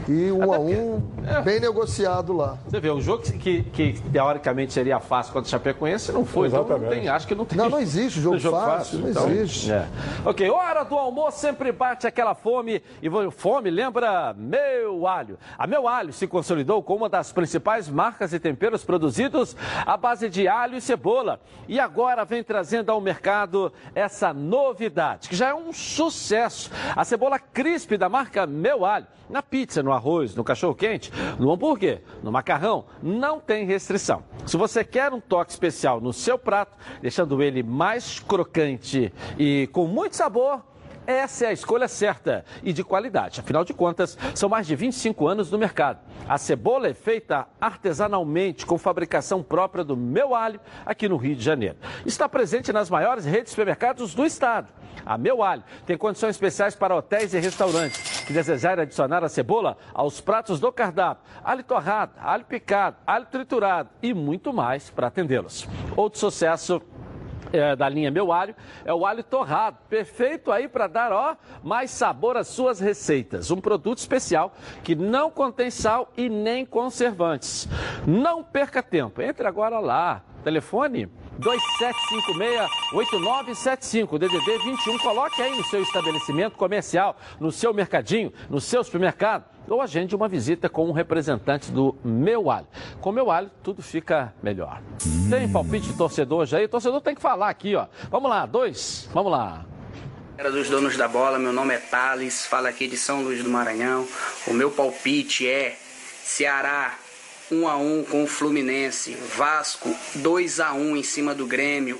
e um a um é. bem negociado lá. Você vê, um jogo que, que, que teoricamente seria fácil contra o Chapecoense não foi. Então não Exatamente. tem, acho que não tem. Não, não existe jogo fácil, não então, existe. é. Ok, hora do almoço sempre bate aquela fome. E fome lembra Meu Alho. A Meu Alho se consolidou como uma das principais marcas e temperos produzidos à base de alho e cebola. E agora vem trazendo ao mercado essa novidade, que já é um sucesso. A cebola crisp da marca Meu Alho. Na pizza, no arroz, no cachorro-quente, no hambúrguer, no macarrão, não tem restrição. Se você quer um toque especial no seu prato, deixando ele mais crocante e com muito sabor, essa é a escolha certa e de qualidade. Afinal de contas, são mais de 25 anos no mercado. A cebola é feita artesanalmente com fabricação própria do Meu Alho aqui no Rio de Janeiro. Está presente nas maiores redes de supermercados do estado. A Meu Alho tem condições especiais para hotéis e restaurantes que desejarem adicionar a cebola aos pratos do cardápio. Alho torrado, alho picado, alho triturado e muito mais para atendê-los. Outro sucesso é, da linha Meu Alho é o alho torrado, perfeito aí para dar ó, mais sabor às suas receitas. Um produto especial que não contém sal e nem conservantes. Não perca tempo, entre agora lá. Telefone 2756-8975, DDD 21. Coloque aí no seu estabelecimento comercial, no seu mercadinho, no seu supermercado ou agende uma visita com um representante do Meu Alho. Com Meu Alho, tudo fica melhor. Tem palpite de torcedor já aí? O torcedor tem que falar aqui, ó. Vamos lá, dois. Vamos lá. Era dos donos da bola, meu nome é Thales, falo aqui de São Luís do Maranhão. O meu palpite é Ceará 1 a 1 com o Fluminense, Vasco 2 a 1 em cima do Grêmio,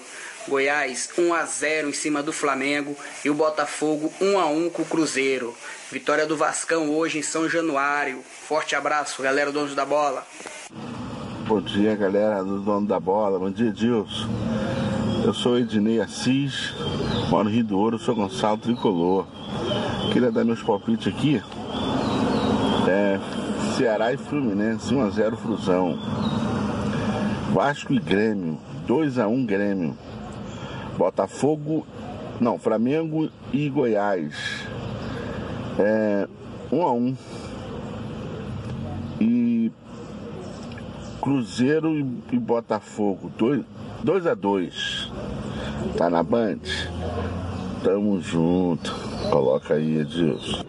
Goiás 1 a 0 em cima do Flamengo e o Botafogo 1 a 1 com o Cruzeiro. Vitória do Vascão hoje em São Januário. Forte abraço, galera donos da bola. Bom dia, galera do Dono da Bola. Bom dia, Dilson. Eu sou Ednei Assis, moro no Rio do Ouro, sou Gonçalo Tricolor. Queria dar meus palpites aqui. É, Ceará e Fluminense, 1x0 Flusão. Vasco e Grêmio, 2x1 Grêmio. Botafogo, não, Flamengo e Goiás. É, 1x1. E Cruzeiro e, Botafogo, 2 a 2 Tá na Band? Tamo junto. Coloca aí, Edilson.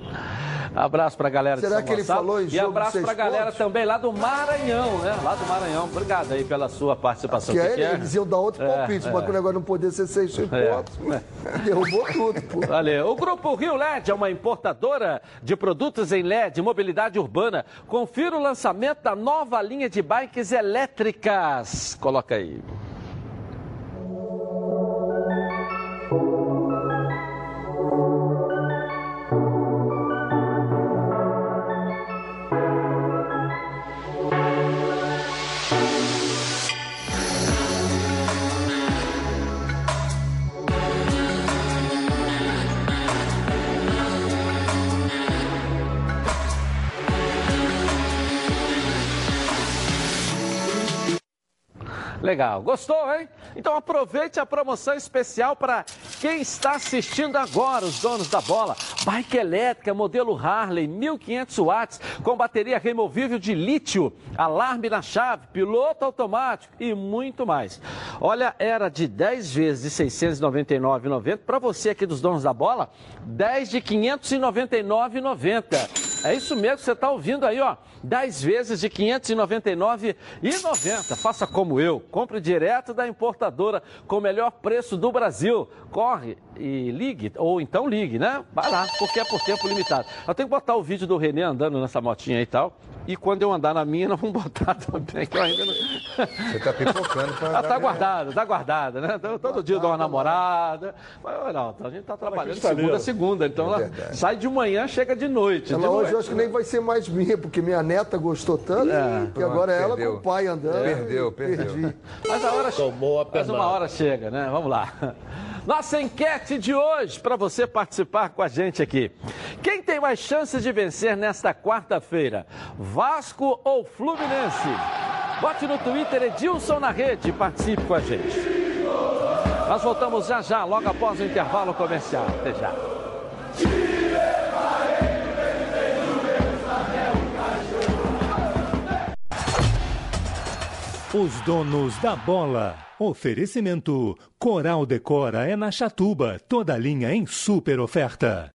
Abraço pra galera de Será São que ele falou E abraço pra galera pontos? também lá do Maranhão, né? Lá do Maranhão. Obrigado aí pela sua participação. Que aí que é? eles iam dar outro É, palpite, é. mas com o negócio não poder ser seis seis É. pontos, derrubou tudo, pô. Valeu. O Grupo Rio LED é uma importadora de produtos em LED e mobilidade urbana. Confira o lançamento da nova linha de bikes elétricas. Coloca aí. Legal, gostou, hein? Então aproveite a promoção especial para quem está assistindo agora, os donos da bola. Bike elétrica, modelo Harley, 1500 watts, com bateria removível de lítio, alarme na chave, piloto automático e muito mais. Olha, era de 10 vezes de 699,90 para você aqui dos donos da bola, 10 de 599,90. É isso mesmo que você está ouvindo aí, ó. 10 vezes de R$ 599,90. Faça como eu. Compre direto da importadora com o melhor preço do Brasil. Corre e ligue, ou então ligue, né? Vai lá, porque é por tempo limitado. Eu tenho que botar o vídeo do Renê andando nessa motinha e tal. E quando eu andar na minha, nós vamos botar também, que eu ainda não. Você tá pipocando pra. Ah, tá guardada, tá guardada, né? Então, Todo dia eu dou uma namorada. Mas, olha, não, a gente tá trabalhando de segunda a segunda, então ela verdade. sai de manhã, chega de noite. Ela de hoje noite. eu acho que nem vai ser mais minha, porque minha neta gostou tanto que Pronto, agora é ela perdeu. com o pai andando. Perdeu, perdeu. Perdi. Mas a hora Tomou a Mas uma hora chega, né? Vamos lá. Nossa enquete de hoje para você participar com a gente aqui. Quem tem mais chances de vencer nesta quarta-feira? Vasco ou Fluminense? Bote no Twitter Edilson na rede participe com a gente. Nós voltamos já já, logo após o intervalo comercial. Até já. Os donos da bola. Oferecimento: Coral Decora é na Chatuba, toda linha em super oferta.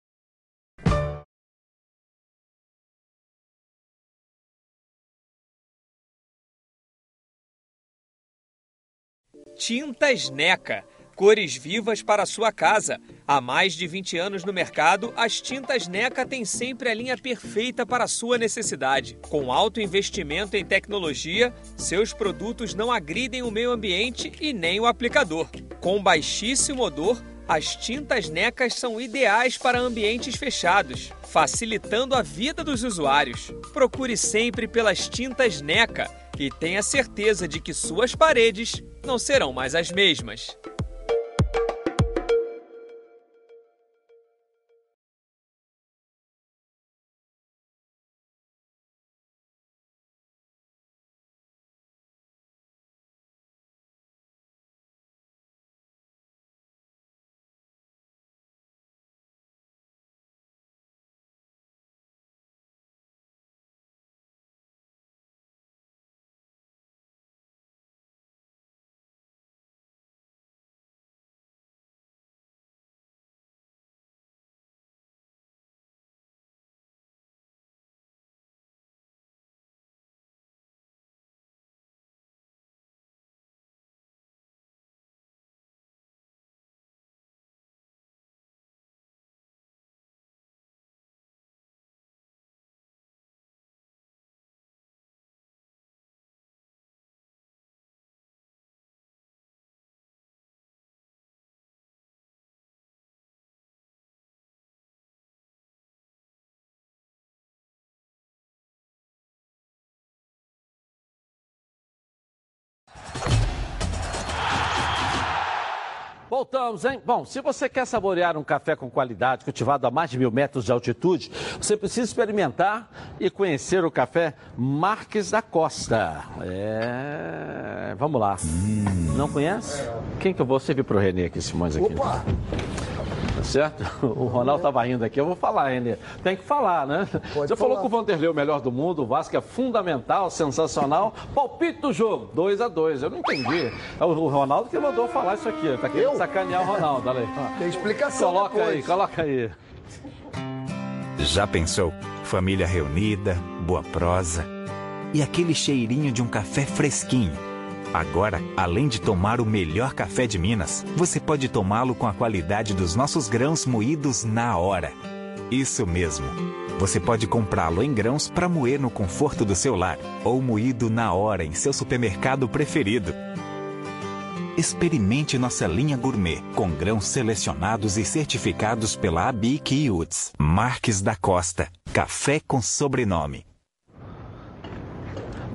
Tintas Neca. Cores vivas para sua casa. Há mais de 20 anos no mercado, as tintas Neca têm sempre a linha perfeita para sua necessidade. Com alto investimento em tecnologia, seus produtos não agridem o meio ambiente e nem o aplicador. Com baixíssimo odor, as tintas Necas são ideais para ambientes fechados, facilitando a vida dos usuários. Procure sempre pelas tintas Neca e tenha certeza de que suas paredes não serão mais as mesmas. Voltamos, hein? Bom, se você quer saborear um café com qualidade, cultivado a mais de mil metros de altitude, você precisa experimentar e conhecer o café Marques da Costa. É. Vamos lá. Não conhece? Quem que eu vou servir pro Renê aqui, Simões aqui? Opa! Certo? O Ronaldo estava indo aqui, eu vou falar, Renê. Tem que falar, né? Pode Você falou falar. que o Vanderlei é o melhor do mundo, o Vasco é fundamental, sensacional. Palpite do jogo, 2 a 2 Eu não entendi. É o Ronaldo que mandou falar isso aqui. Tá querendo sacanear o Ronaldo, olha aí. Tem explicação Coloca aí, depois. coloca aí. Já pensou? Família reunida, boa prosa e aquele cheirinho de um café fresquinho. Agora, além de tomar o melhor café de Minas, você pode tomá-lo com a qualidade dos nossos grãos moídos na hora. Isso mesmo. Você pode comprá-lo em grãos para moer no conforto do seu lar ou moído na hora em seu supermercado preferido. Experimente nossa linha gourmet com grãos selecionados e certificados pela ABIC e UTS. Marques da Costa. Café com sobrenome.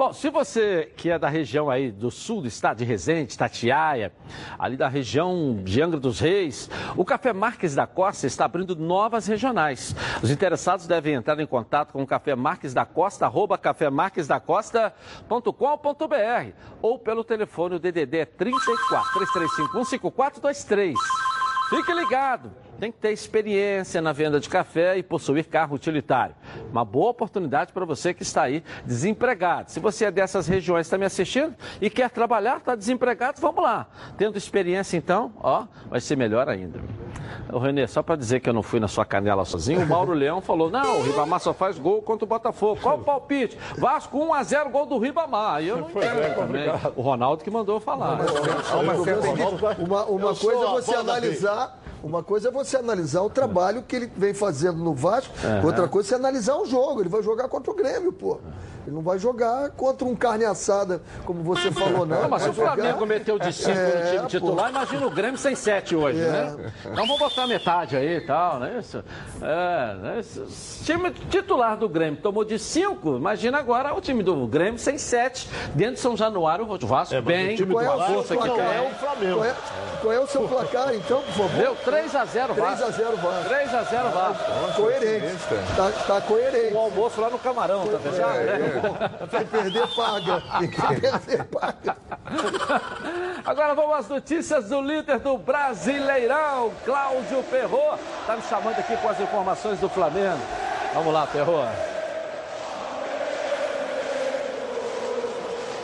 Bom, se você que é da região aí do sul do estado de Resende, Tatiaia, ali da região de Angra dos Reis, o Café Marques da Costa está abrindo novas regionais. Os interessados devem entrar em contato com o Café Marques da Costa, arroba cafemarquesdacosta.com.br ou pelo telefone DDD 34 3351 5423. Fique ligado, tem que ter experiência na venda de café e possuir carro utilitário. Uma boa oportunidade para você que está aí desempregado. Se você é dessas regiões, está me assistindo e quer trabalhar, está desempregado, vamos lá. Tendo experiência, então, ó, vai ser melhor ainda. Ô, Renê, só para dizer que eu não fui na sua canela sozinho, o Mauro Leão falou: não, o Ribamar só faz gol contra o Botafogo. Qual o palpite? Vasco 1 a 0 gol do Ribamar. Aí eu não Pois é, entendo também. O Ronaldo que mandou falar. Uma, uma coisa é você da analisar. Uma coisa é você analisar o trabalho que ele vem fazendo no Vasco, Aham. outra coisa é você analisar o jogo. Ele vai jogar contra o Grêmio, pô. Ele não vai jogar contra um carne assada, como você falou, não. Não, mas se o Flamengo jogar- meteu de 5 É, no time pô. titular, imagina o Grêmio sem 7 hoje, É. né? Então vamos botar metade aí e tal, né? Isso. É, né? O time titular do Grêmio tomou de 5, imagina agora o time do Grêmio sem 7, dentro de São Januário, o Vasco É, bem, o time Qual é o força que placar? tem. o Flamengo. Qual é, qual é o seu placar, então, por favor? Deu 3x0 Vasco. 3x0 Vasco. 3x0 Vasco. Coerente. Tá, tá coerente. O almoço lá no camarão, tá fechado? né? Quem perder, paga. Quem perder, paga. Agora vamos às notícias do líder do Brasileirão, Cláudio Ferro. Tá me chamando aqui com as informações do Flamengo. Vamos lá, Ferro.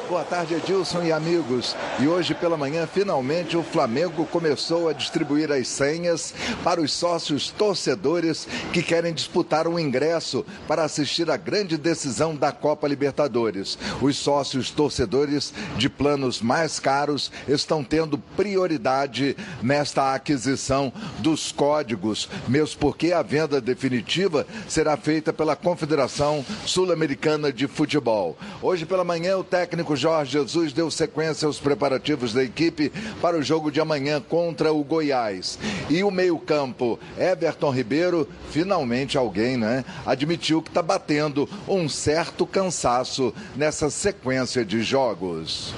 Boa tarde, Edilson e amigos. E hoje pela manhã, finalmente, o Flamengo começou a distribuir as senhas para os sócios torcedores que querem disputar um ingresso para assistir a grande decisão da Copa Libertadores. Os sócios torcedores de planos mais caros estão tendo prioridade nesta aquisição dos códigos, mesmo porque a venda definitiva será feita pela Confederação Sul-Americana de Futebol. Hoje pela manhã, o técnico Jorge Jesus deu sequência aos preparativos da equipe para o jogo de amanhã contra o Goiás. E o meio-campo, Everton Ribeiro, finalmente alguém, né? Admitiu que está batendo um certo cansaço nessa sequência de jogos.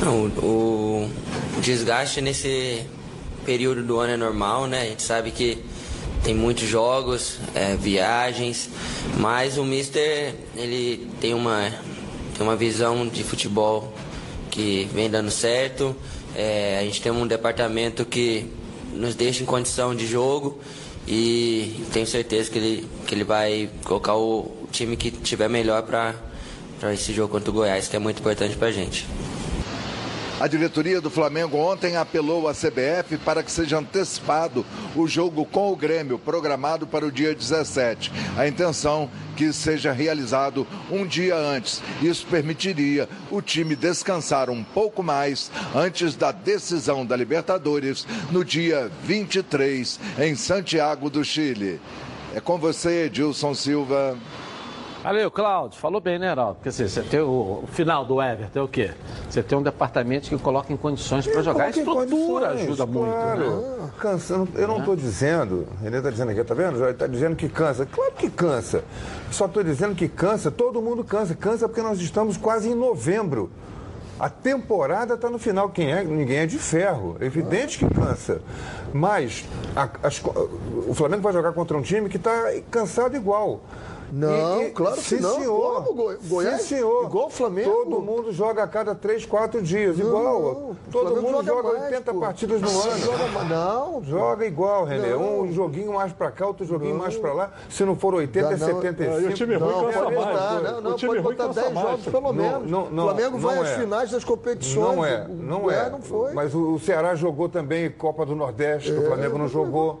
Não, o, desgaste nesse período do ano é normal, né? A gente sabe que tem muitos jogos, é, viagens, mas o Mister ele tem uma, tem uma visão de futebol que vem dando certo. É, a gente tem um departamento que nos deixa em condição de jogo e tenho certeza que ele, que ele vai colocar o, time que tiver melhor para esse jogo contra o Goiás, que é muito importante para a gente. A diretoria do Flamengo ontem apelou à CBF para que seja antecipado o jogo com o Grêmio, programado para o dia 17. A intenção que seja realizado um dia antes. Isso permitiria o time descansar um pouco mais antes da decisão da Libertadores no dia 23 em Santiago do Chile. É com você, Edilson Silva. Valeu, Cláudio. Falou bem, né, Heraldo? Porque assim, você tem o, o final do Everton, é o quê? Você tem um departamento que coloca em condições para jogar. A estrutura ajuda muito. claro. Né? Cansa, eu não- estou dizendo, o Renê está dizendo aqui, tá vendo? Ele está dizendo que cansa. Claro que cansa. Só estou dizendo que cansa, todo mundo cansa. Cansa porque nós estamos quase em novembro. A temporada está no final. Quem é? Ninguém é de ferro. É evidente que cansa. Mas a- as o Flamengo vai jogar contra um time que está cansado igual. Não, claro que sim, não. Senhor. Como, Goi- Goiás? Sim, senhor. Igual o Flamengo? Todo mundo joga a cada três, quatro dias. Não, igual. não. Todo Flamengo mundo joga joga, mais, 80 pô. partidas no Não, ano. joga mais, não. Joga igual, Renê. Não. Um joguinho mais pra cá, outro joguinho Não. mais pra lá. Se não for 80, é Não, não. 75. E o time ruim Não, cansa mais. botar, né? não, não, o time pode ruim botar cansa 10 mais. jogos pelo Não, menos. não, não, o Flamengo vai não às é. finais das competições. Não é, não é. não foi. Mas o Ceará jogou também Copa do Nordeste, o Flamengo não jogou.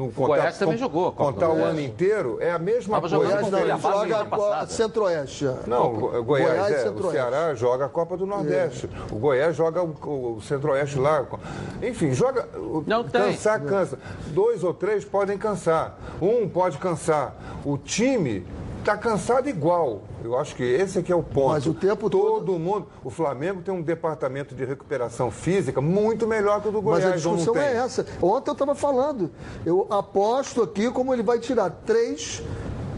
No Goiás também jogou a Copa Contar o ano inteiro, é a mesma Tava coisa. com Não, ele joga. Centro-Oeste. Não, Go- Goiás, é, o Centro-Oeste. Ceará joga a Copa do Nordeste. O Goiás joga o, o Centro-Oeste lá. Enfim, joga. o- Não tem. Cansar, cansa. Dois ou três podem cansar. Um pode cansar. O time está cansado igual. Eu acho que esse aqui é o ponto. Mas o tempo todo mundo. O Flamengo tem um departamento de recuperação física muito melhor que o do Mas Goiás. a ou não discussão é essa. Ontem eu estava falando. Eu aposto aqui como ele vai tirar três,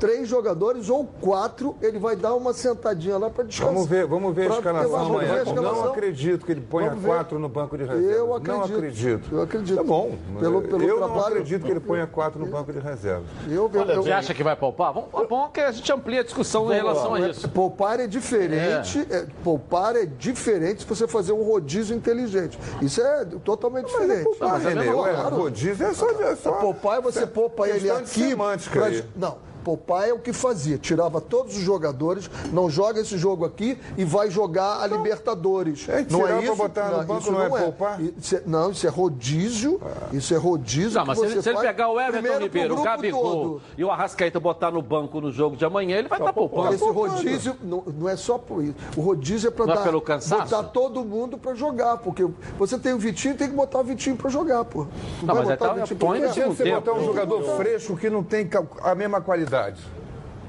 três jogadores ou quatro, ele vai dar uma sentadinha lá para descansar. Vamos ver, vamos ver a escalação ver a amanhã. escalação. Não acredito que ele ponha quatro no banco de reserva. Eu Não acredito. acredito. Eu acredito. Tá bom. Pelo- pelo eu não trabalho- acredito que ele ponha quatro no banco de reserva. Eu, eu, eu, Você acha que vai poupar? Vamos, é bom que a gente amplie a discussão em relação a isso. Poupar é diferente. é, poupar é diferente se você fazer um rodízio inteligente. Isso é totalmente diferente. poupar, Mas é ué, claro. rodízio é só- é só- Poupar é você poupa ele aqui. aí. Não. Poupar é o que fazia, tirava todos os jogadores, não joga esse jogo aqui e vai jogar a Libertadores. É, não é pra isso? botar no banco isso não é poupar? Isso é- não, isso é rodízio. Isso é rodízio. Não, mas que se ele, você se ele faz pegar o Everton primeiro Ribeiro, o Gabigol todo. e o Arrascaeta botar no banco no jogo de amanhã, ele vai estar poupando. Esse rodízio não, não é só por isso. O rodízio é para Não é dar, pelo cansaço? botar todo mundo para jogar. Porque você tem o Vitinho, tem que botar o Vitinho para jogar, pô. Não, vai mas botar então o Vitinho põe você tempo. botar um jogador fresco que não tem a mesma qualidade verdade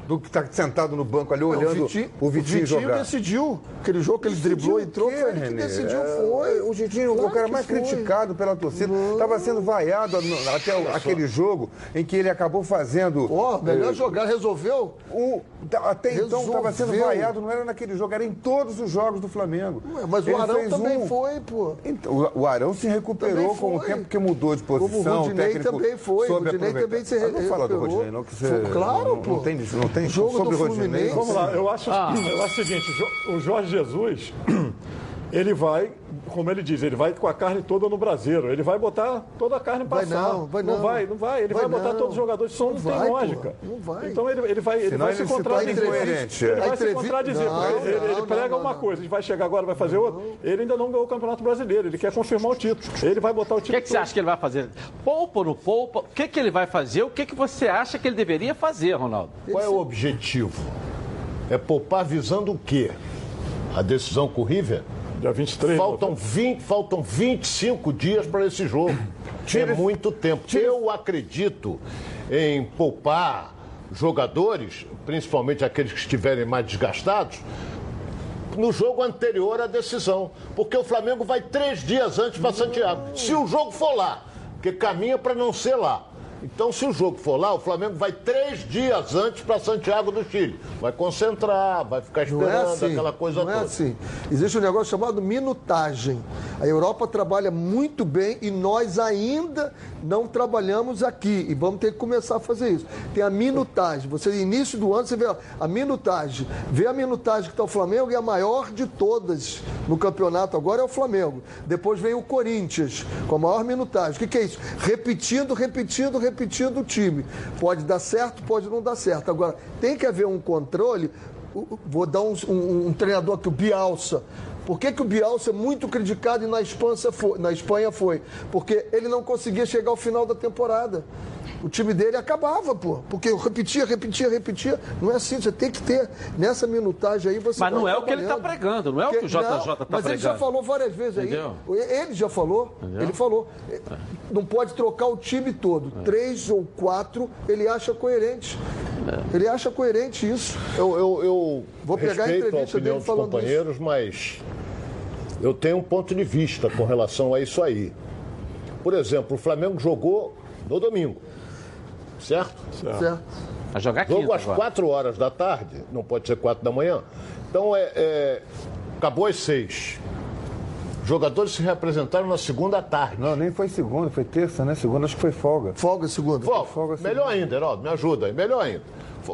do que está sentado no banco ali Não, olhando o Vitinho, o Vitinho, jogar. decidiu. Aquele jogo que ele driblou, entrou, quê, foi ele que Renê? decidiu, foi. O Vitinho, o Claro cara que mais foi. criticado pela torcida, estava sendo vaiado no- até o- aquele jogo em que ele acabou fazendo. Ó, melhor eh, jogar, resolveu? O, tá- até então estava sendo Resolveu. vaiado, não era naquele jogo, era em todos os jogos do Flamengo. Ué, mas Ele o Arão também um- foi, pô. Então, o- o Arão se recuperou com o tempo que mudou de Como posição. o Rodinei técnico também foi. O Rodinei também se Ah, Não fala do recuperou. Rodinei, não, que você. Foi- claro, não, pô. Não tem, não tem Jogo sobre do o Rodinei. Fluminense. Vamos lá, eu acho, Ah. eu acho o seguinte, o Jorge Jesus, ele vai, como ele diz, ele vai com a carne toda no braseiro, ele vai botar toda a carne para Vai não, vai não. vai, não vai, ele vai, Vai botar não. todos os jogadores, só não, Não tem vai, lógica. pô, não vai. Então ele, ele vai, ele vai ele se contradizer. incoerente, Ele é. vai A se contradizer, Não, ele, ele não, prega não, uma não. coisa, ele vai chegar agora, vai fazer outra. Ele ainda não ganhou o Campeonato Brasileiro, ele quer confirmar o título. Ele vai botar o O título. que, que você acha que ele vai fazer? Poupa ou não poupa? O que, que ele vai fazer? O que, que você acha que ele deveria fazer, Ronaldo? Qual é o objetivo? É poupar visando o quê? A decisão com o River? Dia 23. Faltam, 20, faltam 25 dias para esse jogo. É muito tempo. Eu acredito em poupar jogadores, principalmente aqueles que estiverem mais desgastados, no jogo anterior à decisão. Porque o Flamengo vai três dias antes para Santiago. Se o jogo for lá, porque caminha para não ser lá. Então, se o jogo for lá, o Flamengo vai três dias antes para Santiago do Chile. Vai concentrar, vai ficar é esperando assim. aquela coisa não é toda. assim. Existe um negócio chamado minutagem. A Europa trabalha muito bem e nós ainda não trabalhamos aqui. E vamos ter que começar a fazer isso. Tem a minutagem. Você, início do ano, você vê a minutagem. Vê a minutagem que está o Flamengo e a maior de todas no campeonato agora é o Flamengo. Depois vem o Corinthians, com a maior minutagem. O que, que é isso? Repetindo, repetindo, repetindo o time. Pode dar certo, pode não dar certo. Agora, tem que haver um controle. Vou dar um, um- um treinador aqui, o Bielsa. Por que, que o Bielsa é muito criticado e na foi, na Espanha foi? Porque ele não conseguia chegar ao final da temporada. O time dele acabava, pô. Porque eu repetia, repetia, repetia. Não é assim, você tem que ter. Nessa minutagem aí você. Mas não é o que ele está pregando, não é o que o JJ está Mas ele já pregando. falou várias vezes aí. Entendeu? Ele já falou. Entendeu? Ele falou. Não pode trocar o time todo. É. Três ou quatro, ele acha coerente. É. Ele acha coerente isso. Eu, eu, eu Vou pegar a respeito a, entrevista opinião dele dos falando companheiros, mas eu tenho um ponto de vista com relação a isso aí. Por exemplo, o Flamengo jogou no domingo, certo? Certo. Vai jogar Jogo quinta às agora. 4 horas da tarde, não pode ser 4 da manhã. Então, é, é, acabou às 6. Jogadores se representaram na segunda tarde. Não, nem foi segunda, foi terça, né? Segunda acho que foi folga. Folga segunda. Folga. Folga segunda. Melhor ainda, Heraldo, me ajuda aí, melhor ainda.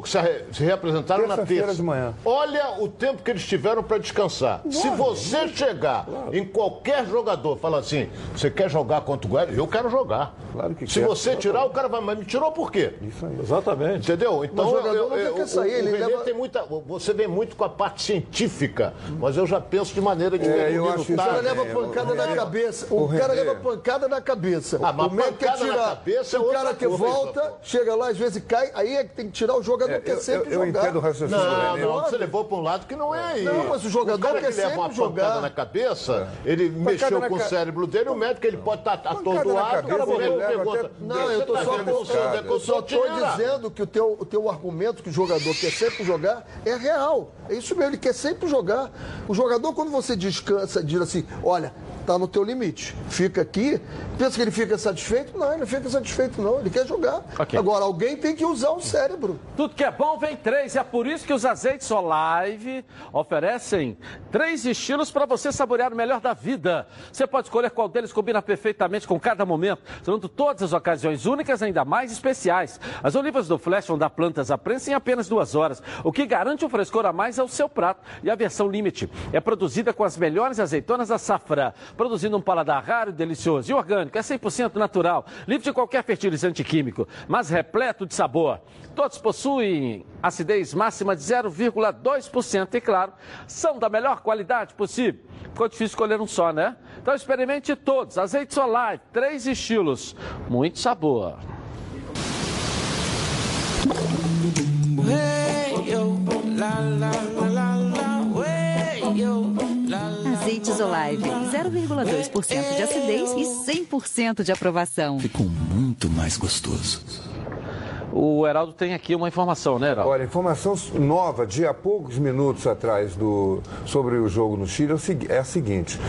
Se, re- se representaram na terça. de manhã. Olha o tempo que eles tiveram para descansar. Se você chegar em qualquer jogador e falar assim, você quer jogar contra o Goiás? Eu quero jogar. Se quer. você tirar, o cara vai, mas me tirou por quê? Isso aí. Exatamente. Entendeu? Então, Mas o jogador eu, não eu, quer o- sair, o, ele leva- tem muita. Você vem muito com a parte científica, mas eu já penso de maneira É, eu acho O cara leva é, pancada na cabeça. o O cara leva pancada na cabeça. Ah, mas o médico quer tirar. é o cara que volta, chega lá, às vezes cai, aí é que tem que tirar o jogador É, que quer eu- sempre eu- eu jogar. entendo o raciocínio Não, não, você levou para um lado que não é aí. Não, mas o jogador cara quer que leva sempre uma jogar. pancada na cabeça, ele mexeu na com o ca- cérebro dele, o médico ele pode estar na atordoado, o cara pergunta, até- Não, "Você eu tô tá só, o eu tô tira?" dizendo que o teu, o teu argumento que o jogador quer sempre jogar é real. É isso mesmo, ele quer sempre jogar. O jogador, quando você descansa, diz assim, olha, tá no teu limite, fica aqui, pensa que ele fica satisfeito? Não, ele não fica satisfeito não, ele quer jogar. Ok. Agora, alguém tem que usar o cérebro. Tudo que é bom vem três. É por isso que os azeites Olive oferecem três estilos para você saborear o melhor da vida. Você pode escolher qual deles combina perfeitamente com cada momento, tornando todas as ocasiões únicas ainda mais especiais. As olivas do Flash vão dar plantas à prensa em apenas duas horas, o que garante um frescor a mais ao seu prato. E a versão Limite é produzida com as melhores azeitonas da safra, produzindo um paladar raro, delicioso e orgânico. É 100% natural, livre de qualquer fertilizante químico, mas repleto de sabor. Todos possuem acidez máxima de 0,2% e, claro, são da melhor qualidade possível. Ficou difícil escolher um só, né? Então experimente todos. Azeite Solar, três estilos, muito sabor. Azeites Olive, 0,2% de acidez e 100% de aprovação. Ficou muito mais gostoso. O Heraldo tem aqui uma informação, né, Heraldo? Olha, informação nova de há poucos minutos atrás do, sobre o jogo no Chile é, é a seguinte: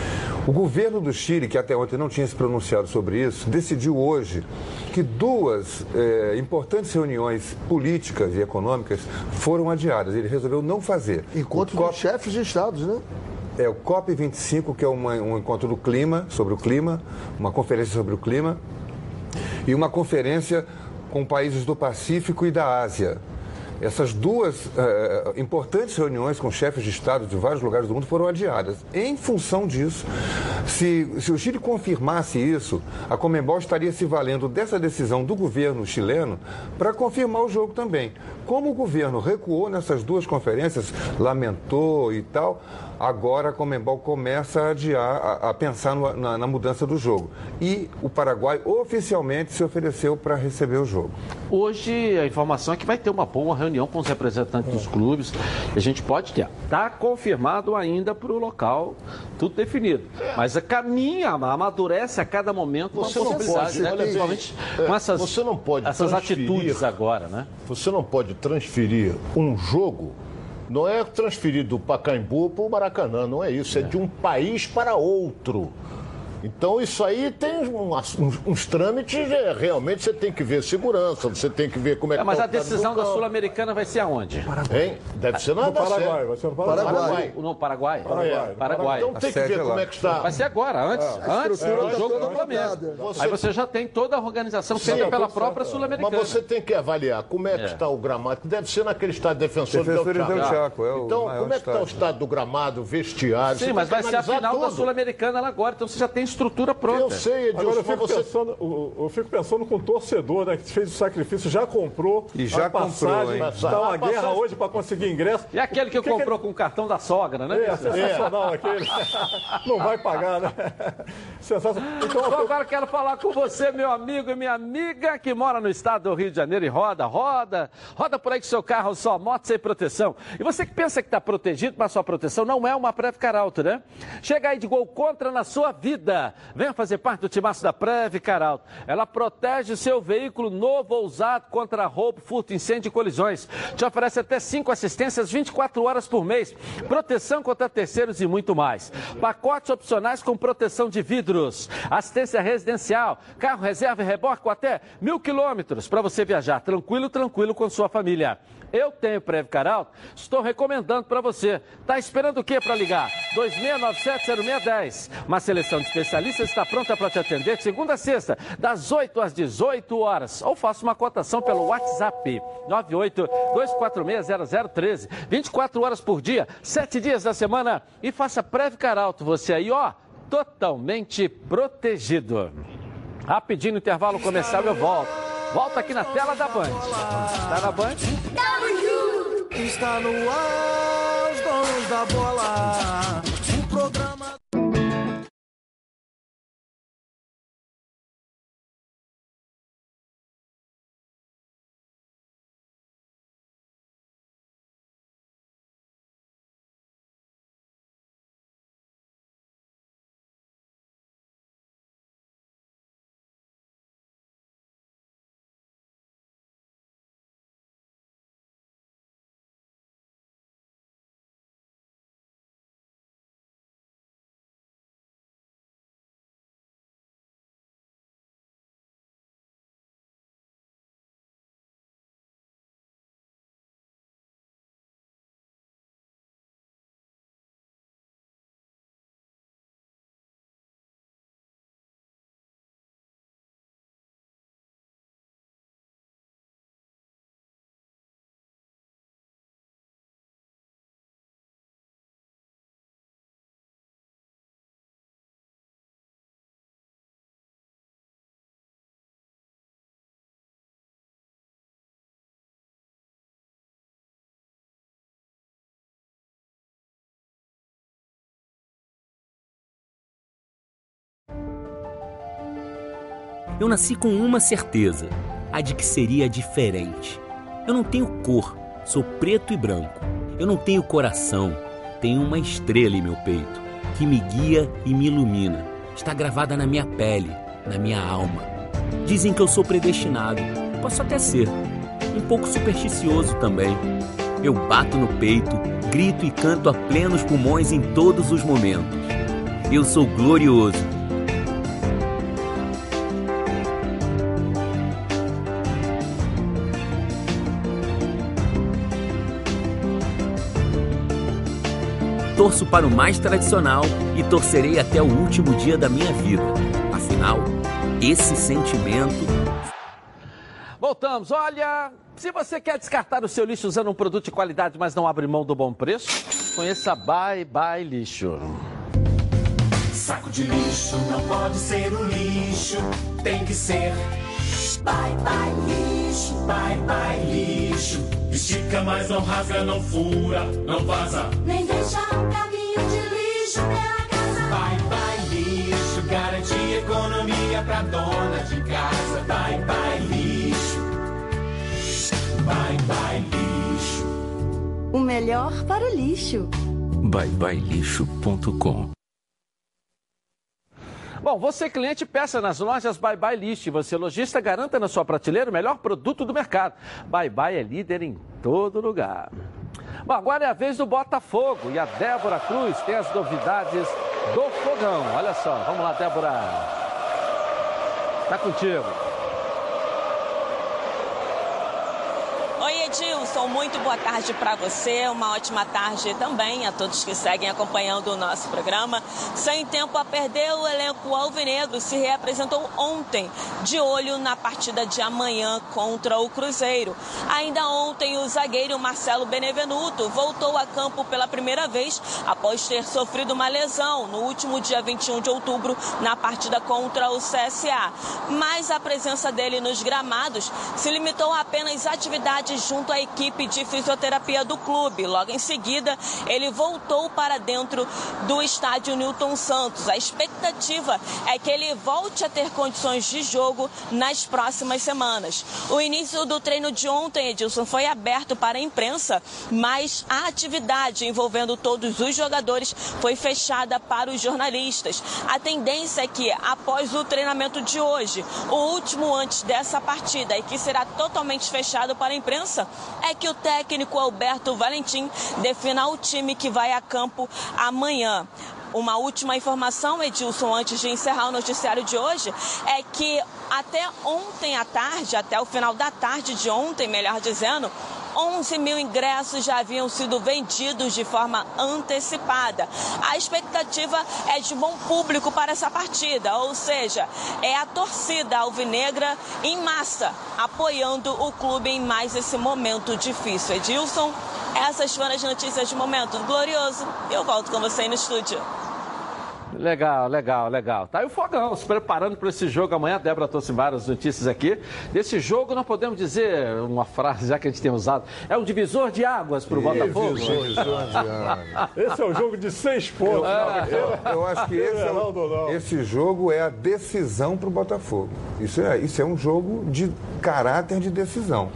o governo do Chile, que até ontem não tinha se pronunciado sobre isso, decidiu hoje que duas eh, importantes reuniões políticas e econômicas foram adiadas. Ele resolveu não fazer. Encontro dos chefes de estados, né? É o COP25, que é uma- um encontro do clima, sobre o clima, uma conferência sobre o clima, e uma conferência com países do Pacífico e da Ásia. Essas duas eh, importantes reuniões com chefes de Estado de vários lugares do mundo foram adiadas. Em função disso, se, se o Chile confirmasse isso, a Comembol estaria se valendo dessa decisão do governo chileno para confirmar o jogo também. Como o governo recuou nessas duas conferências, lamentou e tal, agora a Comembol começa a adiar, a, a pensar no- na, na mudança do jogo. E o Paraguai oficialmente se ofereceu para receber o jogo. Hoje a informação é que vai ter uma boa reunião com os representantes dos clubes. A gente pode ter. Está confirmado ainda para o local, tudo definido. Mas a caminha, amadurece a cada momento uma Você não possibilidade, pode, né? olha bem, Principalmente é, com essas, você não pode essas transferir- atitudes agora, né? Você não pode transferir um jogo, não é transferir do Pacaembu para o Maracanã, não é isso, é. de um país para outro. Então isso aí tem um- uns, uns trâmites, é, realmente você tem que ver segurança, você tem que ver como é que É, mas tá a do decisão da. Sul-Americana vai ser aonde? Hein? Deve ser na Paraguai, vai ser no Paraguai. Paraguai. No Paraguai? Paraguai. Paraguai. Então tem que sede ver é como é que está. Vai ser agora, antes, a antes estrutura do tá jogo do Flamengo. Aí você já tem toda a organização feita pela própria Sul-Americana. Mas você tem que avaliar como é que É. está o gramado. Deve ser naquele estádio defensor Defensores del Chaco. É o então, como é que está o estado do gramado, vestiário? Sim, mas vai que ser a final da. Sul-Americana lá agora, então você já tem estrutura pronta. Eu sei, Edilson, Agora eu fico, você... pensando, eu, eu fico pensando com o torcedor, né, que fez o sacrifício, já comprou E já a passagem, comprou? Está uma A guerra passagem- hoje para conseguir ingresso. E aquele que, comprou com o cartão da sogra, né? É, sensacional aquele. Não vai pagar, né? Sensacional. Então, Então agora quero falar com você, meu amigo e minha amiga que mora no estado do Rio de Janeiro e roda, roda, roda por aí com seu carro, sua moto sem proteção. E você que pensa que está protegido, mas sua proteção não é uma Previcar Alto, né? Chega aí de gol contra na sua vida. Venha fazer parte do timaço da Previcar Alto. Ela protege seu veículo novo ou usado contra roubo, furto, incêndio e colisões. Te oferece até cinco assistências 24 horas por mês, proteção contra terceiros e muito mais. Pacotes opcionais com proteção de vidros, assistência residencial, carro reserva e reboque com até mil quilômetros para você viajar tranquilo, tranquilo com sua família. Eu tenho Previcar Alto, estou recomendando para você. Tá esperando o quê para ligar? 26970610. Uma seleção de especialistas especialista está pronta para te atender de segunda a sexta, das 8 às 18 horas. Ou faça uma cotação pelo WhatsApp 982460013. 24 horas por dia, 7 dias da semana. E faça Previcar Alto. Você aí, ó, totalmente protegido. Rapidinho, intervalo comercial, eu volto. Volta aqui na tela da Band. Tá na Band? Está no ar, os donos da bola. Eu nasci com uma certeza, a de que seria diferente. Eu não tenho cor, sou preto e branco. Eu não tenho coração, tenho uma estrela em meu peito, que me guia e me ilumina. Está gravada na minha pele, na minha alma. Dizem que eu sou predestinado, posso até ser. Um pouco supersticioso também. Eu bato no peito, grito e canto a plenos pulmões em todos os momentos. Eu sou glorioso torço para o mais tradicional e torcerei até o último dia da minha vida. Afinal, esse sentimento. Voltamos. Olha, se você quer descartar o seu lixo usando um produto de qualidade, mas não abre mão do bom preço, conheça Bye Bye Lixo. Saco de lixo não pode ser um lixo, tem que ser. Bye bye lixo, bye bye lixo. Estica, mas não rasga, não fura, não vaza. Nem deixa um caminho de lixo pela casa. Bye bye lixo, garante economia pra dona de casa. Bye bye lixo, bye bye lixo. O melhor para o lixo. byebyelixo.com Bom, você cliente, peça nas lojas Bye Bye List. Você lojista, garanta na sua prateleira o melhor produto do mercado. Bye Bye é líder em todo lugar. Bom, agora é a vez do Botafogo e a Débora Cruz tem as novidades do fogão. Olha só, vamos lá, Débora. Tá contigo. Edilson, muito boa tarde para você, uma ótima tarde também a todos que seguem acompanhando o nosso programa. Sem tempo a perder, o elenco alvinegro se reapresentou ontem, de olho na partida de amanhã contra o Cruzeiro. Ainda ontem, o zagueiro Marcelo Benevenuto voltou a campo pela primeira vez após ter sofrido uma lesão no último dia 21 de outubro na partida contra o CSA. Mas a presença dele nos gramados se limitou a apenas atividades junto à equipe de fisioterapia do clube. Logo em seguida, ele voltou para dentro do estádio Newton Santos. A expectativa é que ele volte a ter condições de jogo nas próximas semanas. O início do treino de ontem, Edilson, foi aberto para a imprensa, mas a atividade envolvendo todos os jogadores foi fechada para os jornalistas. A tendência é que, após o treinamento de hoje, o último antes dessa partida e que será totalmente fechado para a imprensa, é que o técnico Alberto Valentim defina o time que vai a campo amanhã. Uma última informação, Edilson, antes de encerrar o noticiário de hoje, é que até ontem à tarde, até o final da tarde de ontem, melhor dizendo, 11 mil ingressos já haviam sido vendidos de forma antecipada. A expectativa é de bom público para essa partida, ou seja, é a torcida alvinegra em massa apoiando o clube em mais esse momento difícil. Edilson, essas foram as notícias de momento glorioso. Eu volto com você aí no estúdio. Legal, legal, legal. Tá aí o Fogão se preparando para esse jogo amanhã. A Débora trouxe várias notícias aqui. Desse jogo, não podemos dizer uma frase, já que a gente tem usado. É um divisor de águas para o Botafogo. Divisor de águas. Esse é o jogo de seis pontos. Eu, eu acho que esse, é o- esse jogo é a decisão para o Botafogo. Isso é, isso é um jogo de caráter de decisão.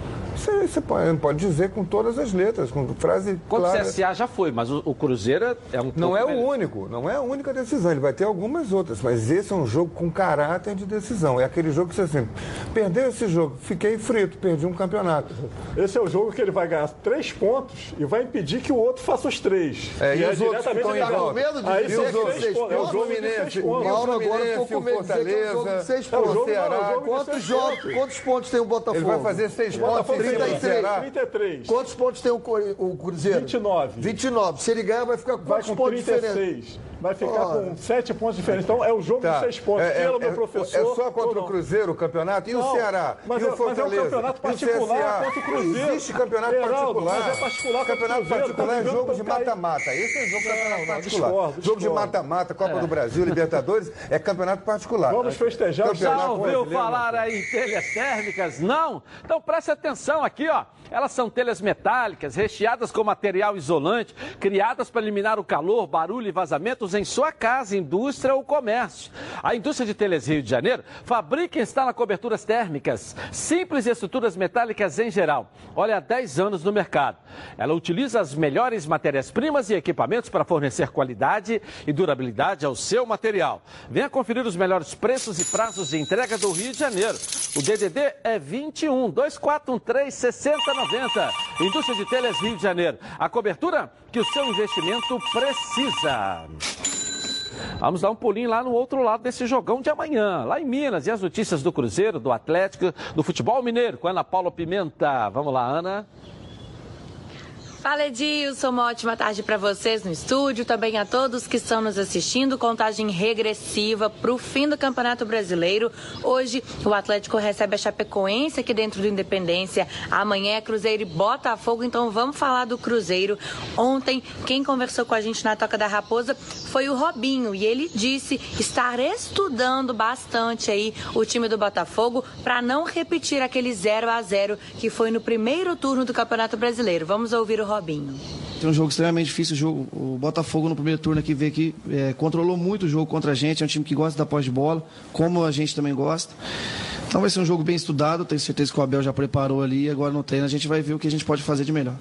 Aí você pode, pode dizer com todas as letras, com frase Contra o clara. CSA já foi, mas o, o Cruzeiro é um Não pouco é o melhor. único, não é a única decisão. Ele vai ter algumas outras, mas esse é um jogo com caráter de decisão. É aquele jogo que você assim, perdeu esse jogo, fiquei frito, perdi um campeonato. Esse é o jogo que ele vai ganhar três pontos e vai impedir que o outro faça os três. É, e é os outros diretamente ficam em ligado. volta. medo de Aí dizer são que três seis pontos. É o jogo Fluminense, o. Mauro agora ficou com o medo de dizer que é um jogo de seis É pontos. Ceará, é Quantos, jogos, pontos. quantos pontos tem o Botafogo? Ele vai fazer seis pontos Botafogo em tem cima do 33. Ceará. 33. Quantos pontos tem o, o Cruzeiro? 29. 29. Se ele ganhar, vai ficar com Vai quantos com pontos diferentes? 36. Vai ficar Ora. com sete pontos diferentes. Então é o jogo Tá. de seis pontos. É, é- Pelo meu é- professor. é só contra o. Cruzeiro o campeonato? E o Não, Ceará? Mas, e é, o mas é um Fortaleza? campeonato o particular contra o Cruzeiro. Existe campeonato Heraldo, particular. mas é particular o campeonato Cruzeiro, particular tá é jogo de mata-mata. Esse é jogo de campeonato não, particular. discordo, Jogo de discordo. mata-mata, Copa do Brasil, Libertadores, é campeonato particular. Vamos festejar o Já ouviu falar aí em telhas térmicas? Não? Então preste atenção aqui, ó. Elas são telhas metálicas, recheadas com material isolante, criadas para eliminar o calor, barulho e vazamentos em sua casa, indústria ou comércio. A indústria de telhas Rio de Janeiro fabrica e instala coberturas térmicas, simples e estruturas metálicas em geral. Olha, há 10 anos no mercado. Ela utiliza as melhores matérias-primas e equipamentos para fornecer qualidade e durabilidade ao seu material. Venha conferir os melhores preços e prazos de entrega do Rio de Janeiro. O DDD é 21 2413 6090. Indústria de Telhas Rio de Janeiro. A cobertura que o seu investimento precisa. Vamos dar um pulinho lá no outro lado desse jogão de amanhã, lá em Minas. E as notícias do Cruzeiro, do Atlético, do futebol mineiro, com Ana Paula Pimenta. Vamos lá, Ana. Fala Edilson, uma ótima tarde para vocês no estúdio, também a todos que estão nos assistindo. Contagem regressiva para o fim do Campeonato Brasileiro. Hoje o Atlético recebe a Chapecoense aqui dentro do Independência. Amanhã é Cruzeiro e Botafogo, então vamos falar do Cruzeiro. Ontem, quem conversou com a gente na Toca da Raposa foi o Robinho e ele disse estar estudando bastante aí o time do Botafogo para não repetir aquele 0 a 0 que foi no primeiro turno do Campeonato Brasileiro. Vamos ouvir o Robinho. Tem um jogo extremamente difícil. O, jogo, o Botafogo no primeiro turno aqui veio aqui, é, controlou muito o jogo contra a gente. É um time que gosta da pós de bola, como a gente também gosta. Então vai ser um jogo bem estudado. Tenho certeza que o Abel já preparou ali. Agora no treino a gente vai ver o que a gente pode fazer de melhor.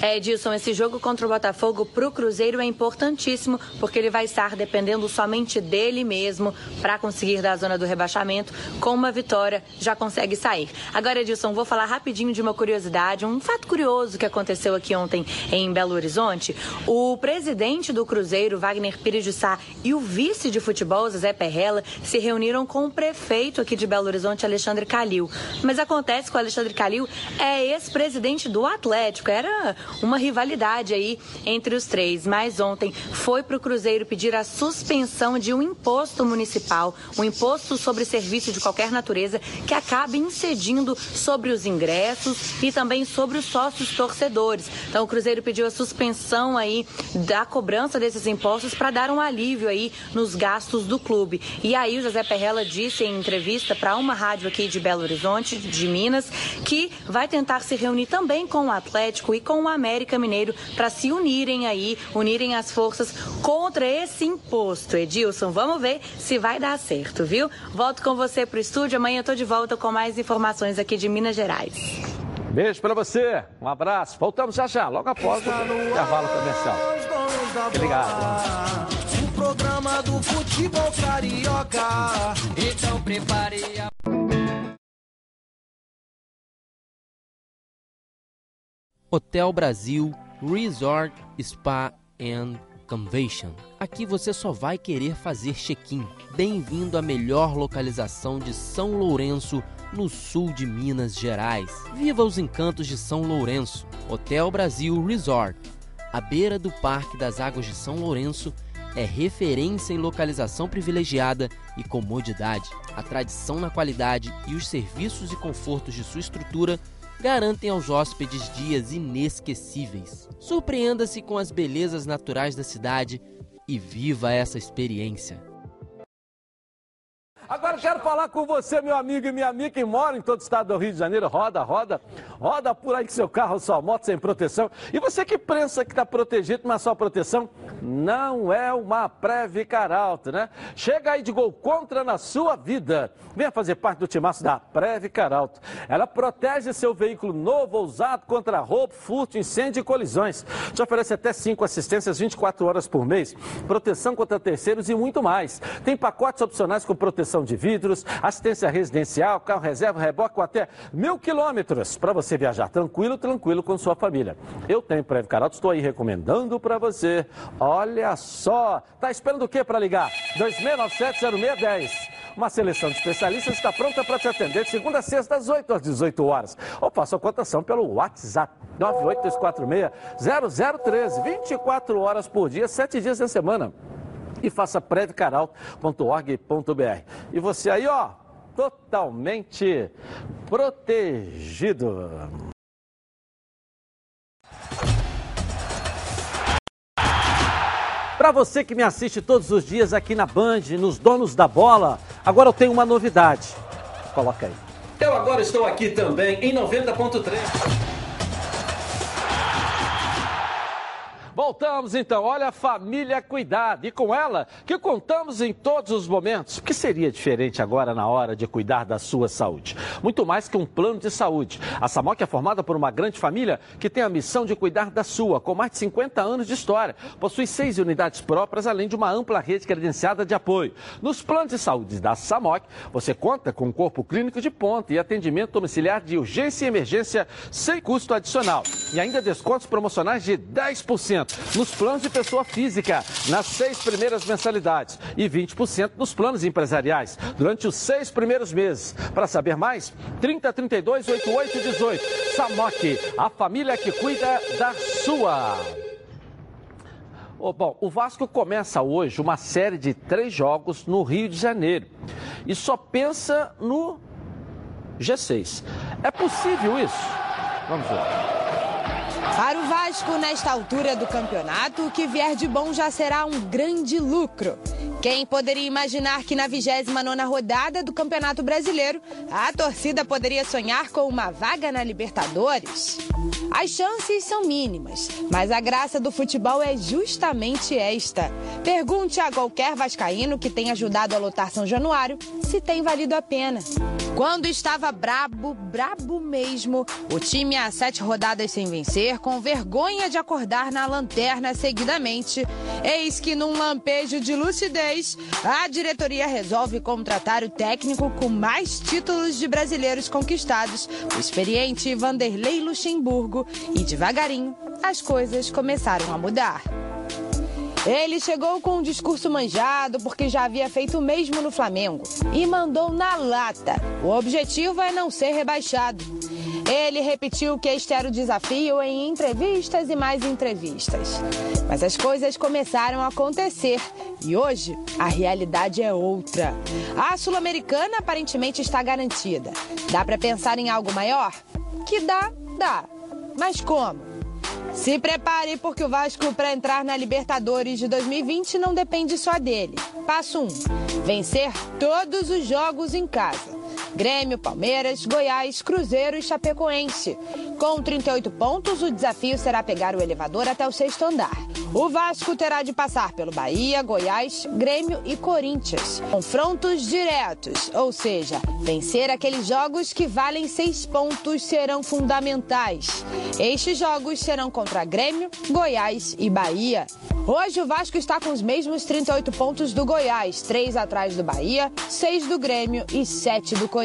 É, Edilson, esse jogo contra o Botafogo para o Cruzeiro é importantíssimo, porque ele vai estar dependendo somente dele mesmo para conseguir da zona do rebaixamento. Com uma vitória, já consegue sair. Agora, Edilson, vou falar rapidinho de uma curiosidade, um fato curioso que aconteceu aqui ontem em Belo Horizonte. O presidente do Cruzeiro, Wagner Pires de Sá, e o vice de futebol, Zé Perrella, se reuniram com o prefeito aqui de Belo Horizonte, Alexandre Calil. Mas acontece que o Alexandre Calil é ex-presidente do Atlético, era uma rivalidade aí entre os três. Mas ontem foi para o Cruzeiro pedir a suspensão de um imposto municipal, um imposto sobre serviço de qualquer natureza que acaba incidindo sobre os ingressos e também sobre os sócios torcedores. Então o Cruzeiro pediu a suspensão aí da cobrança desses impostos para dar um alívio aí nos gastos do clube. E aí o José Perrella disse em entrevista para uma rádio aqui de Belo Horizonte, de Minas, que vai tentar se reunir também com o Atlético e com o América Mineiro para se unirem aí, unirem as forças contra esse imposto. Edilson, vamos ver se vai dar certo, viu? Volto com você pro estúdio. Amanhã eu tô de volta com mais informações aqui de Minas Gerais. Beijo pra você, um abraço. Voltamos já já, logo após o intervalo comercial. Obrigado. O programa do futebol carioca. Então prepare a. Hotel Brasil Resort Spa and Convention. Aqui você só vai querer fazer check-in. Bem-vindo à melhor localização de São Lourenço, no sul de Minas Gerais. Viva os encantos de São Lourenço. Hotel Brasil Resort, à beira do Parque das Águas de São Lourenço, é referência em localização privilegiada e comodidade. A tradição na qualidade e os serviços e confortos de sua estrutura garantem aos hóspedes dias inesquecíveis. Surpreenda-se com as belezas naturais da cidade e viva essa experiência. Agora eu quero falar com você, meu amigo e minha amiga que mora em todo o estado do Rio de Janeiro. Roda, roda, roda por aí com seu carro, sua moto sem proteção. E você que pensa que está protegido, mas sua proteção não é uma Previcar Alto, né? Chega aí de gol contra na sua vida. Venha fazer parte do timaço da Previcar Alto. Ela protege seu veículo novo ou usado contra roubo, furto, incêndio e colisões. Te oferece até 5 assistências 24 horas por mês, proteção contra terceiros e muito mais. Tem pacotes opcionais com proteção de vidros, assistência residencial, carro reserva, reboque com até mil quilômetros para você viajar tranquilo, tranquilo com sua família. Eu tenho Previcar Alto, estou aí recomendando para você. Olha só, tá esperando o que para ligar? 2697-0610. Uma seleção de especialistas está pronta para te atender de segunda a sexta, das 8 às 18 horas. Ou faça a cotação pelo WhatsApp 98246-0013. 24 horas por dia, 7 dias na semana. E faça previcaralto.org.br. E você aí, ó, totalmente protegido. Para você que me assiste todos os dias aqui na Band, nos Donos da Bola, agora eu tenho uma novidade. Coloca aí. Eu agora estou aqui também em 90.3. Voltamos então, olha a família cuidado e com ela que contamos em todos os momentos. O que seria diferente agora na hora de cuidar da sua saúde? Muito mais que um plano de saúde. A Samoc é formada por uma grande família que tem a missão de cuidar da sua, com mais de 50 anos de história. Possui seis unidades próprias, além de uma ampla rede credenciada de apoio. Nos planos de saúde da Samoc, você conta com um corpo clínico de ponta e atendimento domiciliar de urgência e emergência sem custo adicional. E ainda descontos promocionais de 10% nos planos de pessoa física, nas seis primeiras mensalidades e 20% nos planos empresariais, durante os seis primeiros meses. Para saber mais, 30 32 88 18. Samoc, a família que cuida da sua. Oh, bom, o Vasco começa hoje uma série de três jogos no Rio de Janeiro e só pensa no G6. É possível isso? Vamos ver. Para o Vasco, nesta altura do campeonato, o que vier de bom já será um grande lucro. Quem poderia imaginar que na 29ª rodada do Campeonato Brasileiro, a torcida poderia sonhar com uma vaga na Libertadores? As chances são mínimas, mas a graça do futebol é justamente esta. Pergunte a qualquer vascaíno que tenha ajudado a lotar São Januário se tem valido a pena. Quando estava brabo, brabo mesmo, o time há sete rodadas sem vencer, com vergonha de acordar na lanterna seguidamente, eis que num lampejo de lucidez, a diretoria resolve contratar o técnico com mais títulos de brasileiros conquistados, o experiente Vanderlei Luxemburgo, e devagarinho as coisas começaram a mudar. Ele chegou com um discurso manjado porque já havia feito o mesmo no Flamengo e mandou na lata. O objetivo é não ser rebaixado. Ele repetiu que este era o desafio em entrevistas e mais entrevistas. Mas as coisas começaram a acontecer e hoje a realidade é outra. A Sul-Americana aparentemente está garantida. Dá para pensar em algo maior? Que dá, dá. Mas como? Se prepare porque o Vasco para entrar na Libertadores de 2020 não depende só dele. Passo 1. Um, vencer todos os jogos em casa. Grêmio, Palmeiras, Goiás, Cruzeiro e Chapecoense. Com 38 pontos, o desafio será pegar o elevador até o sexto andar. O Vasco terá de passar pelo Bahia, Goiás, Grêmio e Corinthians. Confrontos diretos, ou seja, vencer aqueles jogos que valem seis pontos serão fundamentais. Estes jogos serão contra Grêmio, Goiás e Bahia. Hoje o Vasco está com os mesmos 38 pontos do Goiás, 3 atrás do Bahia, 6 do Grêmio e 7 do Corinthians.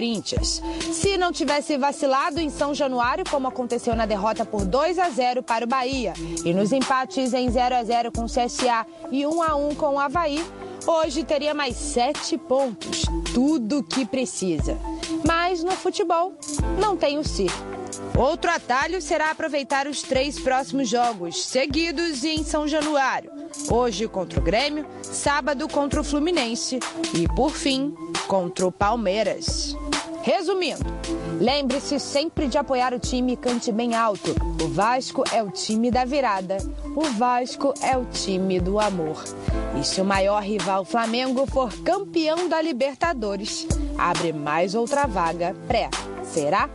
Se não tivesse vacilado em São Januário, como aconteceu na derrota por 2 a 0 para o Bahia, e nos empates em 0 a 0 com o CSA e 1 a 1 com o Havaí, hoje teria mais 7 pontos, tudo o que precisa. Mas no futebol não tem o si. Outro atalho será aproveitar os três próximos jogos, seguidos em São Januário. Hoje contra o Grêmio, sábado contra o Fluminense e, por fim, contra o Palmeiras. Resumindo, lembre-se sempre de apoiar o time e cante bem alto. O Vasco é o time da virada. O Vasco é o time do amor. E se o maior rival Flamengo for campeão da Libertadores, abre mais outra vaga pré. Será?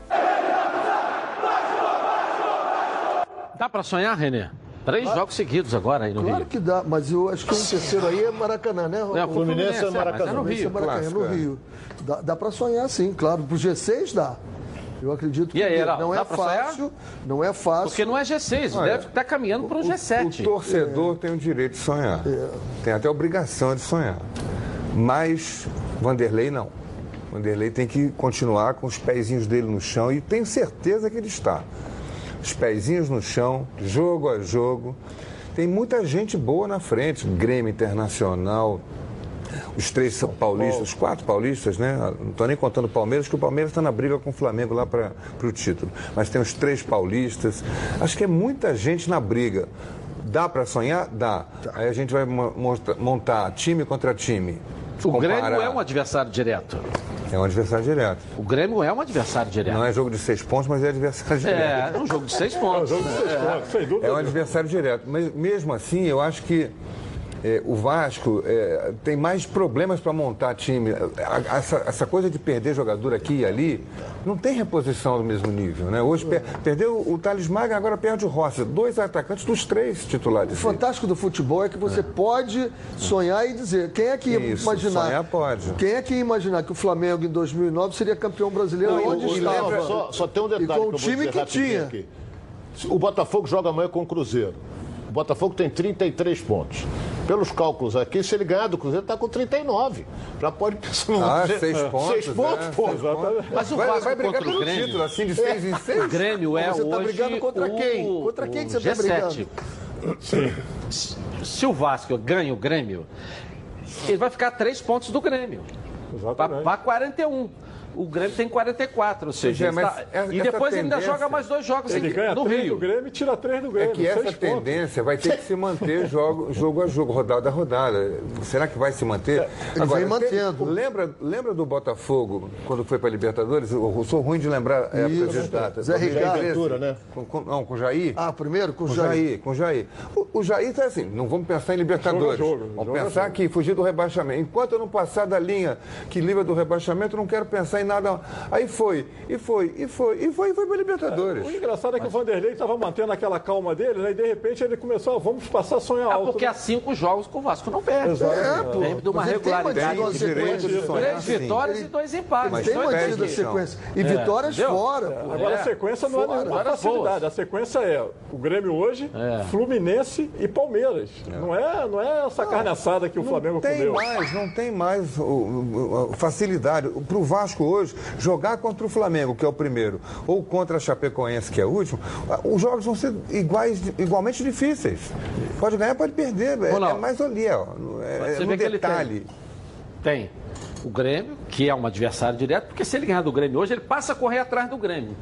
Dá pra sonhar, Renê? Três jogos seguidos agora aí no Claro Rio. que dá, mas eu acho que um terceiro aí é Maracanã, né? É, o Fluminense é Maracanã. Mas é no Rio, Rio, Maracanã, clássico, no é. Rio. Dá, dá pra sonhar sim, claro. Pro G6 dá. Eu acredito que E aí, não é fácil, não é fácil. Porque não é G6, Olha, deve estar caminhando para um G7. O torcedor tem o direito de sonhar. Tem até a obrigação de sonhar. Mas Vanderlei não. Vanderlei tem que continuar com os pezinhos dele no chão e tenho certeza que ele está. Os pezinhos no chão, jogo a jogo. Tem muita gente boa na frente, Grêmio Internacional, os três são paulistas, os quatro paulistas, né? Não estou nem contando o Palmeiras, que o Palmeiras está na briga com o Flamengo lá para o título. Mas tem os três paulistas. Acho que é muita gente na briga. Dá para sonhar? Dá. Aí a gente vai montar time contra time. O Grêmio é um adversário direto. É um adversário direto. O Grêmio é um adversário direto. Não é jogo de seis pontos, mas é adversário direto. É, é um jogo de seis pontos. É um jogo de seis É. pontos, sem dúvida. É um adversário direto. Mas mesmo assim, eu acho que é, o Vasco é, tem mais problemas para montar time. A- Essa, essa coisa de perder jogador aqui e ali não tem reposição do mesmo nível. Né? Hoje per- perdeu o Thales Maga, agora perde o Rossi. Dois atacantes dos três titulares. O fantástico do futebol é que você pode sonhar e dizer. Quem é que ia Isso, imaginar? sonhar pode. Quem é que ia imaginar que o Flamengo em 2009 seria campeão brasileiro Não, onde e estava? lembra- só, só tem um detalhe E com que o time que tinha. aqui. O Botafogo joga amanhã com o Cruzeiro. O Botafogo tem 33 pontos. Pelos cálculos aqui, se ele ganhar do Cruzeiro, está com 39. Já pode pensar no Ah, seis pontos, Seis pontos, é, pô. seis pontos. Mas o Vai- Vasco vai brigar contra o pelo Grêmio... título, assim, de seis em seis? O Grêmio é Você tá hoje brigando contra o- quem? Contra quem que você o tá G7. brigando? Se o Vasco ganha o Grêmio, ele vai ficar a três pontos do Grêmio. Para 41. O Grêmio tem 44, ou seja, É, está- essa e depois ele ainda joga mais dois jogos Ele em- ganha no Rio. do Grêmio e tira três do É Grêmio. que essa pontos. tendência vai ter que se manter jogo, jogo a jogo, rodada a rodada. Será que vai se manter? Ele vem teve- mantendo. lembra, lembra do Botafogo, quando foi para a Libertadores? Eu, sou ruim de lembrar a época Isso. de data. Zé Ricardo. 2013. né? Com, com, não, com o Jair. Ah, primeiro com o Com Jair. Jair, com o Jair. O, o Jair tá assim, não vamos pensar em Libertadores. Jogo jogo, vamos jogo pensar jogo. que fugir do rebaixamento. Enquanto eu não passar da linha que livra do rebaixamento, eu não quero pensar em nada. Aí foi, e foi, e foi, e foi, e foi para Libertadores. O engraçado é que o Vanderlei estava mantendo aquela calma dele, né? E de repente ele começou, ah, vamos passar a sonhar É alto. porque há cinco jogos que o Vasco não perde. Exato. É, pô. Vem de uma Mas ele tem regularidade. a Tem direito de sonhar, Três sim. vitórias e dois empates. Ele tem Mas mantido a sequência. E É, vitórias entendeu? fora, pô. Agora É. a sequência não é Fora. nenhuma Agora facilidade. A sequência é o Grêmio hoje, É. Fluminense e Palmeiras. Não, é, não é essa carne assada que o Flamengo Não tem comeu. mais, não tem mais facilidade. Para o Vasco hoje, jogar contra o Flamengo, que é o primeiro, ou contra a Chapecoense, que é o último, os jogos vão ser iguais, igualmente difíceis. Pode ganhar, pode perder. É, é mais ali, ó. É, Você é vê no que ele detalhe. Tem o Grêmio, que é um adversário direto, porque se ele ganhar do Grêmio hoje, ele passa a correr atrás do Grêmio.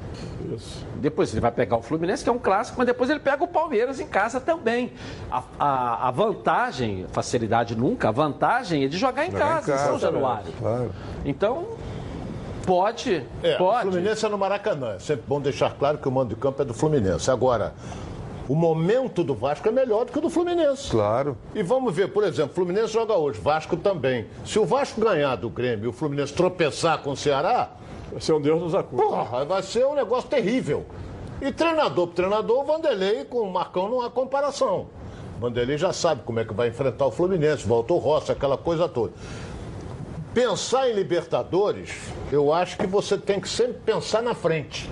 Isso. Depois ele vai pegar o Fluminense, que é um clássico, mas depois ele pega o Palmeiras em casa também. A, a- a vantagem, facilidade nunca, a vantagem é de jogar em Jogar em casa, em casa, São Januário. Claro. Então, pode, É, o pode. Fluminense é no Maracanã. É sempre bom deixar claro que o mando de campo é do Fluminense. Agora, o momento do Vasco é melhor do que o do Fluminense. Claro. E vamos ver, por exemplo, o Fluminense joga hoje, Vasco também. Se o Vasco ganhar do Grêmio e o Fluminense tropeçar com o Ceará, Vai ser um Deus nos acuda. porra, vai ser um negócio terrível. E treinador por treinador, o Vanderlei com o Marcão não há comparação. O Vanderlei já sabe como é que vai enfrentar o Fluminense, volta o Rossi, aquela coisa toda. Pensar em Libertadores, eu acho que você tem que sempre pensar na frente.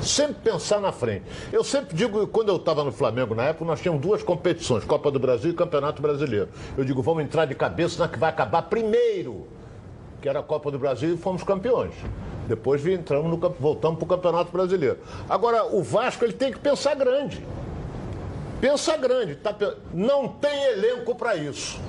Sempre pensar na frente. Eu sempre digo, quando eu estava no Flamengo na época, nós tínhamos duas competições, Copa do Brasil e Campeonato Brasileiro. Eu digo, vamos entrar de cabeça na que vai acabar primeiro, que era a Copa do Brasil e fomos campeões. Depois entramos no, voltamos para o Campeonato Brasileiro. Agora, o Vasco ele tem que pensar grande. Pensa grande. tá não tem elenco para isso.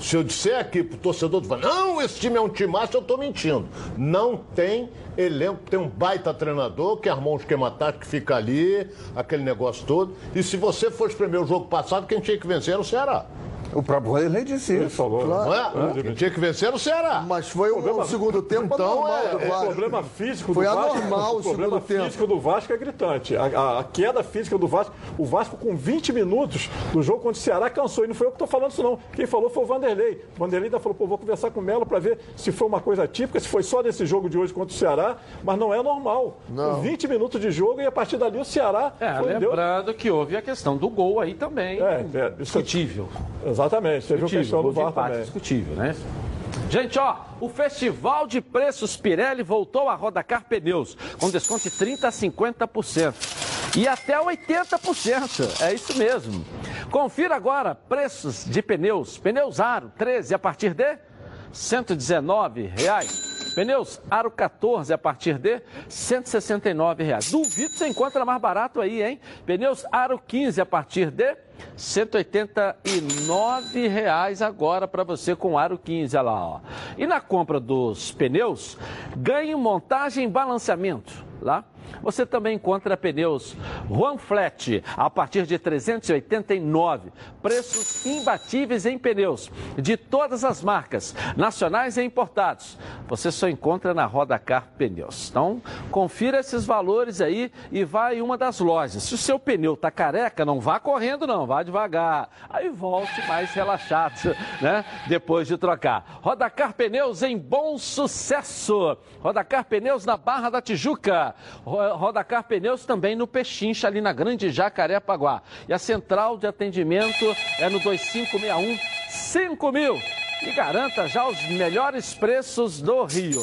Se eu disser aqui pro torcedor, não, esse time é um time massa, eu tô mentindo. Não tem elenco, tem um baita treinador que armou um esquema tático que fica ali, aquele negócio todo. E se você for espremer o jogo passado, quem tinha que vencer era o Ceará. O próprio Vanderlei disse Ele isso. falou. Não é? Tinha que vencer o Ceará. Mas foi um, Problema- segundo tempo Então, anormal é- do é O Vasco. problema físico Foi do Vasco. anormal o o problema segundo tempo. físico do Vasco é gritante. A, a- a queda física do Vasco. O Vasco, com 20 minutos do jogo contra o Ceará, cansou. E não foi eu que estou falando isso, não. Quem falou foi o Vanderlei. O Vanderlei ainda falou: pô, vou conversar com o Melo para ver se foi uma coisa típica, se foi só nesse jogo de hoje contra o Ceará. Mas não é normal. Não. Com 20 minutos de jogo e a partir dali o Ceará. É, foi, deu- lembrando que houve a questão do gol aí também. É, é, isso- discutível. Exatamente. Teve a Discutível, questão do VAR também. discutível, né? Gente, ó, o Festival de Preços Pirelli voltou a Rodacar Pneus, com desconto de 30% a 50%. E até 80%, é isso mesmo. Confira agora preços de pneus. Pneus Aro 13 a partir de 119 reais. Pneus Aro 14 a partir de 169 reais. Duvido que você encontra mais barato aí, hein? Pneus Aro 15 a partir de R$ 189 reais agora para você com Aro 15, olha lá, ó. E na compra dos pneus, ganhe montagem e balanceamento, lá. Você também encontra pneus Juan Flat a partir de R$ 389. Preços imbatíveis em pneus de todas as marcas, nacionais e importados. Você só encontra na Rodacar Pneus. Então, confira esses valores aí e vá em uma das lojas. Se o seu pneu tá careca, não vá correndo não, vá devagar. Aí volte mais relaxado, né? Depois de trocar. Rodacar Pneus em bom sucesso. Rodacar Pneus na Barra da Tijuca. Ro- Rodacar Pneus também no Pechincha, ali na Grande Jacarepaguá. E a central de atendimento é no 2561 5000. E garanta já os melhores preços do Rio.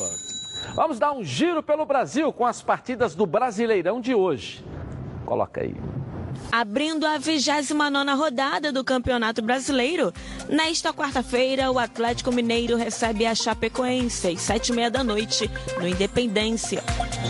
Vamos dar um giro pelo Brasil com as partidas do Brasileirão de hoje. Coloca aí. Abrindo a 29 rodada do Campeonato Brasileiro, nesta quarta-feira, o Atlético Mineiro recebe a Chapecoense às sete e meia da noite, no Independência.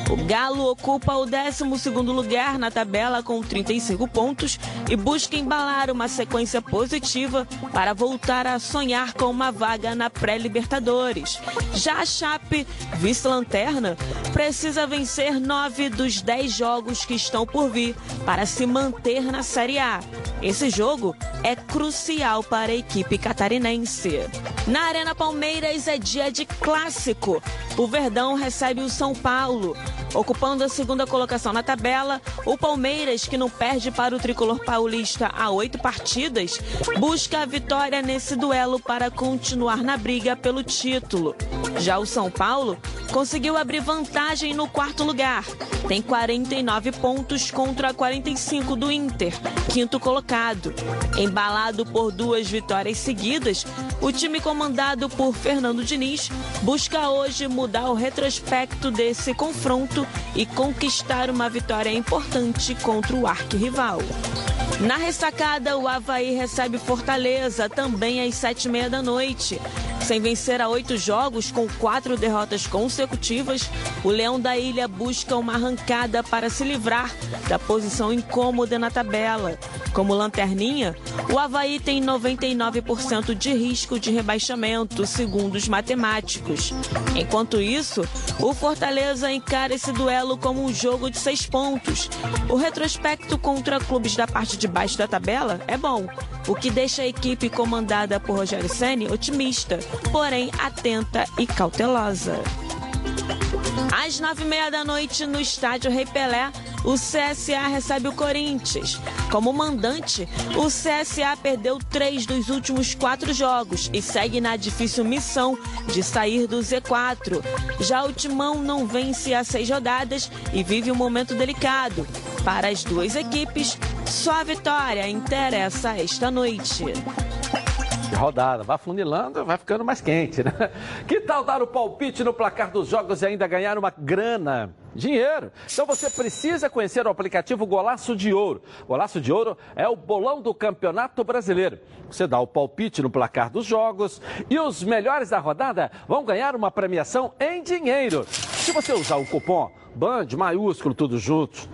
O Galo ocupa o 12 lugar na tabela com 35 pontos e busca embalar uma sequência positiva para voltar a sonhar com uma vaga na pré-Libertadores. Já a Chape, vice-lanterna, precisa vencer nove dos dez jogos que estão por vir para se manter na Série A. Esse jogo é crucial para a equipe catarinense. Na Arena Palmeiras é dia de clássico. O Verdão recebe o São Paulo. Ocupando a segunda colocação na tabela, o Palmeiras, que não perde para o tricolor paulista há oito partidas, busca a vitória nesse duelo para continuar na briga pelo título. Já o São Paulo conseguiu abrir vantagem no quarto lugar. Tem 49 pontos contra 45 do Inter, quinto colocado. Embalado por duas vitórias seguidas, o time comandado por Fernando Diniz busca hoje mudar o retrospecto desse confronto e conquistar uma vitória importante contra o arquirrival. Na ressacada, o Havaí recebe Fortaleza também às sete e meia da noite. Sem vencer a oito jogos, com quatro derrotas consecutivas, o Leão da Ilha busca uma arrancada para se livrar da posição incômoda na tabela. Como lanterninha, o Havaí tem 99% de risco de rebaixamento, segundo os matemáticos. Enquanto isso, o Fortaleza encara esse duelo como um jogo de seis pontos. O retrospecto contra clubes da parte de baixo da tabela é bom, o que deixa a equipe comandada por Rogério Ceni otimista, porém atenta e cautelosa. Às nove e meia da noite, no estádio Rei Pelé, o CSA recebe o Corinthians. Como mandante, o CSA perdeu três dos últimos quatro jogos e segue na difícil missão de sair do Z4. Já o Timão não vence há seis rodadas e vive um momento delicado. Para as duas equipes, só a vitória interessa esta noite. Rodada, vai funilando, vai ficando mais quente, né? Que tal dar o palpite no placar dos jogos e ainda ganhar uma grana? Dinheiro. Então você precisa conhecer o aplicativo Golaço de Ouro. Golaço de Ouro é o bolão do Campeonato Brasileiro. Você dá o palpite no placar dos jogos e os melhores da rodada vão ganhar uma premiação em dinheiro. Se você usar o cupom BAND maiúsculo tudo junto,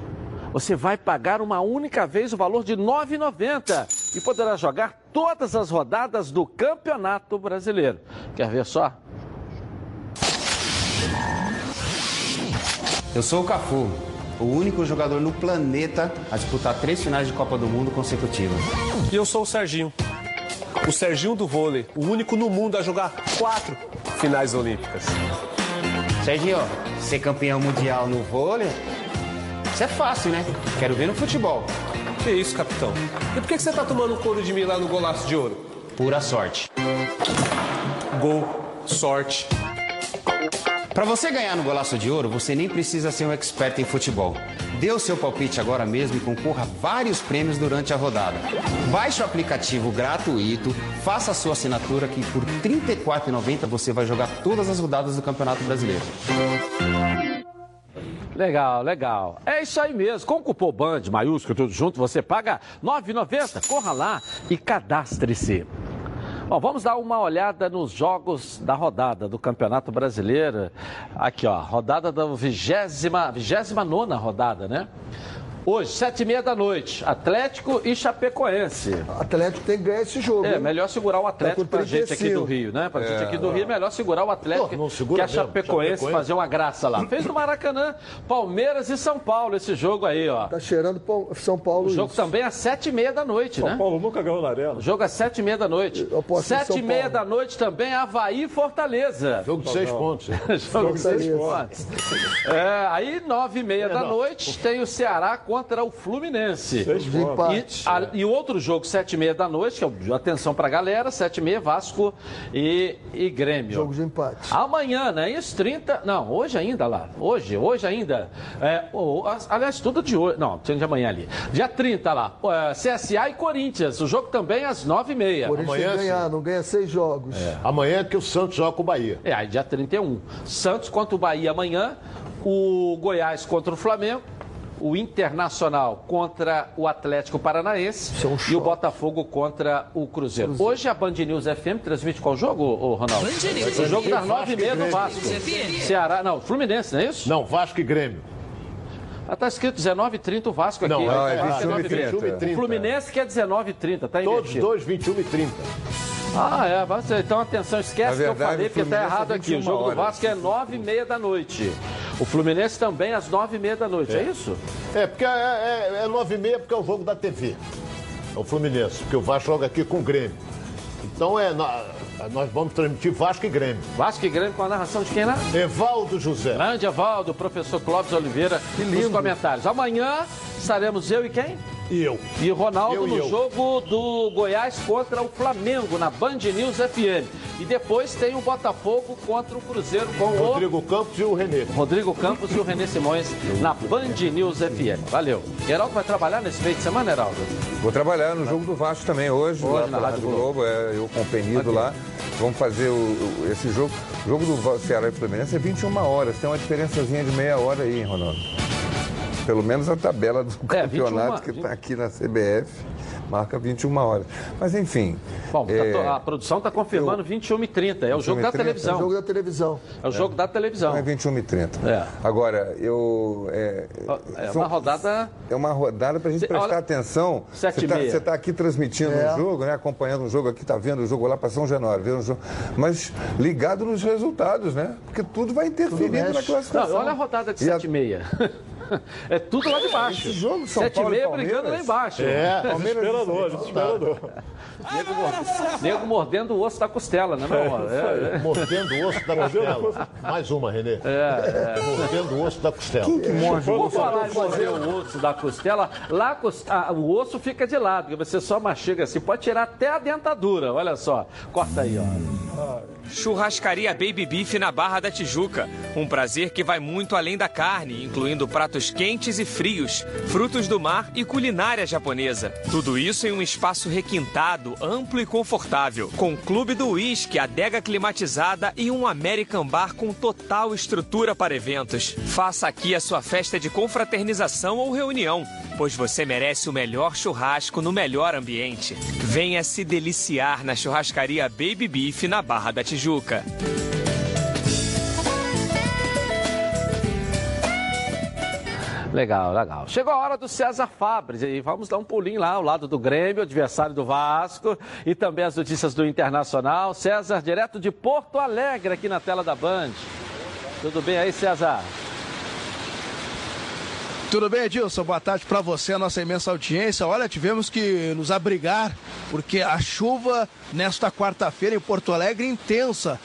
você vai pagar uma única vez o valor de R$ 9,90 e poderá jogar todas as rodadas do Campeonato Brasileiro. Quer ver só? Eu sou o Cafu, o único jogador no planeta a disputar três finais de Copa do Mundo consecutivas. E eu sou o Serginho. O Serginho do vôlei, o único no mundo a jogar quatro finais olímpicas. Serginho, ser campeão mundial no vôlei, isso é fácil, né? Quero ver no futebol. Que isso, capitão? E por que que você tá tomando couro de mim lá no golaço de ouro? Pura sorte. Gol, sorte. Para você ganhar no Golaço de Ouro, você nem precisa ser um expert em futebol. Dê o seu palpite agora mesmo e concorra a vários prêmios durante a rodada. Baixe o aplicativo gratuito, faça a sua assinatura que por R$ 34,90 você vai jogar todas as rodadas do Campeonato Brasileiro. Legal, legal. É isso aí mesmo. Com o cupom BAND, maiúsculo, tudo junto, você paga R$ 9,90. Corra lá e cadastre-se. Bom, vamos dar uma olhada nos jogos da rodada do Campeonato Brasileiro. Aqui, ó, rodada da vigésima, vigésima nona rodada, né? Hoje, sete e meia da noite, Atlético e Chapecoense. Atlético tem que ganhar esse jogo. É, hein? melhor segurar o Atlético Tá pra gente aqui 35. do Rio, né? Pra gente É, aqui do Rio, é melhor segurar o Atlético Pô, que a. Chapecoense, Chapecoense. fazer uma graça lá. Fez no Maracanã, Palmeiras e São Paulo esse jogo aí, ó. Tá cheirando São Paulo O jogo isso. também às sete e meia da noite, São né? Paulo nunca ganhou na arena. O jogo às sete e meia da noite. Sete São e meia Paulo. da noite também, Havaí e Fortaleza. Jogo de seis pontos. Jogo de seis pontos. É, aí, nove e meia da noite, tem o Ceará contra o Fluminense. Seis De pontos. empate. E, a- e outro jogo, sete e meia da noite, que é o- atenção pra galera, sete e meia, Vasco e, e Grêmio. Jogo de empate. Amanhã, né? Isso, 30. Não, hoje ainda lá. Hoje, hoje ainda. É, o- aliás, tudo de hoje. Não, tinha de amanhã ali. Dia 30 lá. é, CSA e Corinthians. O jogo também às 9h30. Corinthians Amanhã, que ganhar, não ganha seis jogos. Amanhã é que o Santos joga com o Bahia. É, aí dia 31. Santos contra o Bahia amanhã. O Goiás contra o Flamengo. O Internacional contra o Atlético Paranaense é um e o. Botafogo contra o Cruzeiro. Hoje a Band News FM transmite qual jogo, ô, Ronaldo? Band News o jogo das nove e meia do Vasco. Ceará, não, Fluminense, não é isso? Não, Vasco e Grêmio. Ah, tá escrito 19h30 o Vasco aqui. Não, Não, é Tá escrito 21 e 30. O Fluminense que é 19h30, tá Todos invertido. dois, 21 e 30. Ah, é, então atenção, esquece Na que eu verdade, falei, porque tá Fluminense errado é aqui. O 21 jogo do horas. Vasco é 9h30 da noite. O Fluminense também às 9h30 da noite, é, isso? É, porque é, é, é 9 e meia porque é o jogo da TV. É o Fluminense, porque o Vasco joga aqui com o Grêmio. Então é, nó- nós vamos transmitir Vasco e Grêmio. Vasco e Grêmio com a narração de quem lá? Evaldo José. Grande Evaldo, professor Clóvis Oliveira, nos comentários. Amanhã estaremos eu e quem? E eu. E Ronaldo Eu no eu. jogo do Goiás contra o Flamengo, na Band News FM. E depois tem o Botafogo contra o Cruzeiro com o Rodrigo Campos e o Renê. Rodrigo Campos e o René Simões na Band News FM. Valeu. Heraldo vai trabalhar nesse meio de semana, Heraldo? Vou trabalhar no jogo do Vasco também hoje, Hoje lá na Rádio Rádio Globo, é, eu com o Penido lá. Vamos fazer o- o- esse jogo. O jogo do Ceará e Fluminense é 21 horas, tem uma diferençazinha de meia hora aí, hein, Ronaldo? Pelo menos a tabela do É, campeonato 21, que está aqui na CBF marca 21 horas. Mas enfim. Bom, é, a produção está confirmando 21 h 30 É o jogo da 21h30? É o televisão. jogo da televisão. É o jogo da televisão. Então é 21 e 30. É. Agora, eu. É, É são- uma rodada. É uma rodada para a gente Cê- prestar olha, atenção. Você e tá- está aqui transmitindo É. um jogo, né? acompanhando um jogo aqui, está vendo o jogo lá para São Januário, vendo o jogo, mas ligado nos resultados, né? Porque tudo vai interferir mexe. na Não, classificação. olha a rodada de E a- 7 e meia. É tudo lá de baixo. Esse jogo, São 7 e Paulo e meia Palmeiras. brigando lá embaixo. É, Desesperador, desesperador. Nego, mord- nego mordendo o osso da costela, né? Não, é, é. mordendo o osso da costela. Mais uma, Renê. É, Mordendo o osso da costela. Quem que morde o Vamos falar de morder o osso da costela. Lá ah, o osso fica de lado, você só mastiga assim. Pode tirar até a dentadura, olha só. Corta aí, ó. Churrascaria Baby Beef na Barra da Tijuca. Um prazer que vai muito além da carne, incluindo pratos quentes e frios, frutos do mar e culinária japonesa. Tudo isso em um espaço requintado, amplo e confortável, com clube do uísque, adega climatizada e um American Bar com total estrutura para eventos. Faça aqui a sua festa de confraternização ou reunião, pois você merece o melhor churrasco no melhor ambiente. Venha se deliciar na churrascaria Baby Beef na Barra da Tijuca. Legal, legal. Chegou a hora do César Fabres e vamos dar um pulinho lá ao lado do Grêmio, adversário do Vasco e também as notícias do Internacional. César, direto de Porto Alegre, aqui na tela da Band. Tudo bem aí, César? Tudo bem, Edilson? Boa tarde para você, a nossa imensa audiência. Olha, tivemos que nos abrigar porque a chuva nesta quarta-feira em Porto Alegre intensa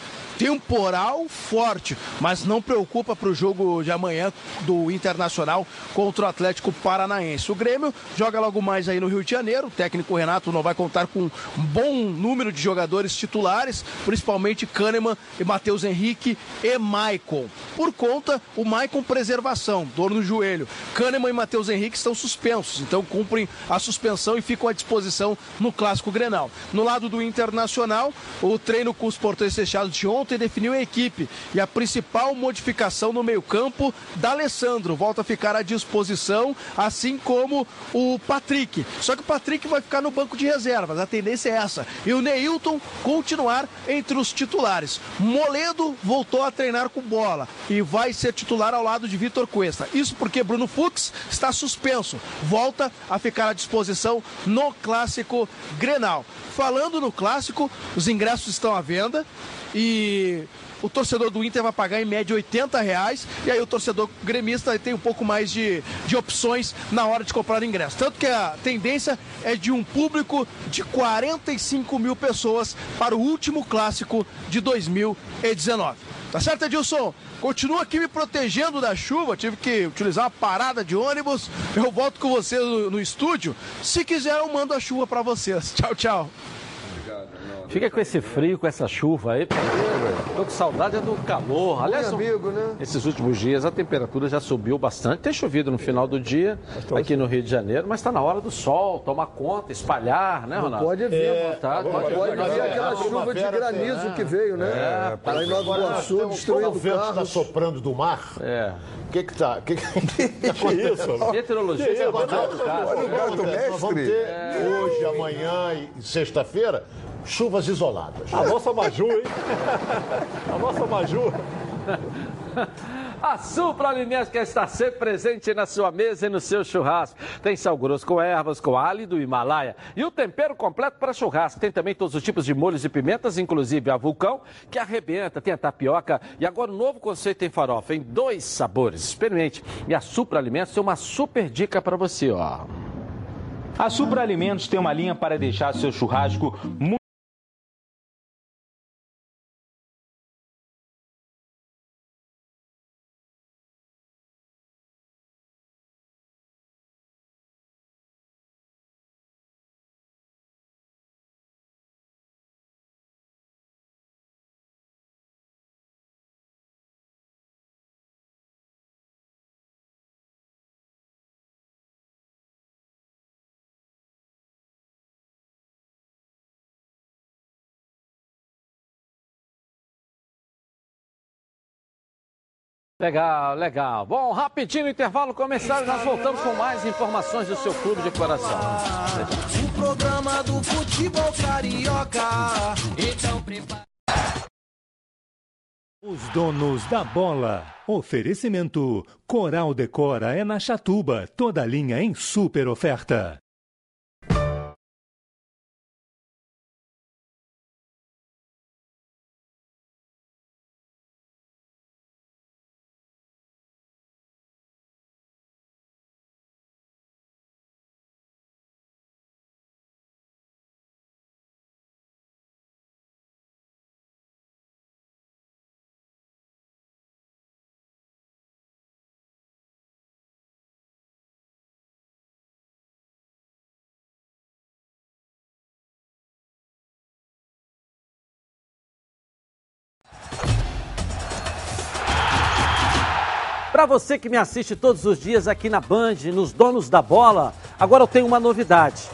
temporal forte, mas não preocupa para o jogo de amanhã do Internacional contra o Atlético Paranaense. O Grêmio joga logo mais aí no Rio de Janeiro. O técnico Renato não vai contar com um bom número de jogadores titulares, principalmente Kahneman e Matheus Henrique e Maicon. Por conta, o Maicon preservação, dor no joelho. Kahneman e Matheus Henrique estão suspensos, então cumprem a suspensão e ficam à disposição no Clássico Grenal. No lado do Internacional, o treino com os portões fechados de ontem definiu a equipe e a principal modificação no meio-campo da Alessandro volta a ficar à disposição, assim como o Patrick. Só que o Patrick vai ficar no banco de reservas, a tendência é essa. E o Neilton continuar entre os titulares. Moledo voltou a treinar com bola e vai ser titular ao lado de Vitor Cuesta. Isso porque Bruno Fux está suspenso, volta a ficar à disposição no clássico Grenal. Falando no clássico, os ingressos estão à venda e o torcedor do Inter vai pagar em média 80 reais e aí o torcedor gremista tem um pouco mais de, de opções na hora de comprar ingresso. Tanto que a tendência é de um público de 45 mil pessoas para o último clássico de 2019. Tá certo, Edilson? Continua aqui me protegendo da chuva. Tive que utilizar uma parada de ônibus. Eu volto com você no, no estúdio. Se quiser, eu mando a chuva para vocês. Tchau, tchau. Fica com esse frio, com essa chuva aí, tô com saudade é do calor. Aliás, amigo, né? esses últimos dias a temperatura já subiu bastante. Tem chovido no final do dia aqui no Rio de Janeiro, mas está na hora do sol, tomar conta, espalhar, né, Não Ronaldo? pode vir, É, tá, pode, pode, vir aquela chuva de granizo que veio, né? É, Para Nova Iguaçu, destruindo o vento está soprando do mar, É. o que que tá? Que, que, que, que isso? Meteorologia, Que é isso? Olha o gato Nós vamos ter hoje, amanhã e sexta-feira chuvas isoladas. A nossa Maju, hein? A nossa Maju. A Supra Alimentos quer estar sempre presente na sua mesa e no seu churrasco. Tem sal grosso com ervas, com alho do Himalaia. E o tempero completo para churrasco. Tem também todos os tipos de molhos e pimentas, inclusive a vulcão, que arrebenta. Tem a tapioca e agora o novo conceito em farofa, em dois sabores. Experimente. E a Supra Alimentos tem uma super dica para você, ó. A Supra Alimentos tem uma linha para deixar seu churrasco muito Legal, legal. Bom, rapidinho intervalo começar e nós voltamos com mais informações do seu clube de coração. O programa do futebol carioca. Então prepara. Os donos da bola. Oferecimento: Coral Decora é na Chatuba, toda linha em super oferta. Para você que me assiste todos os dias aqui na Band, nos Donos da Bola, agora eu tenho uma novidade.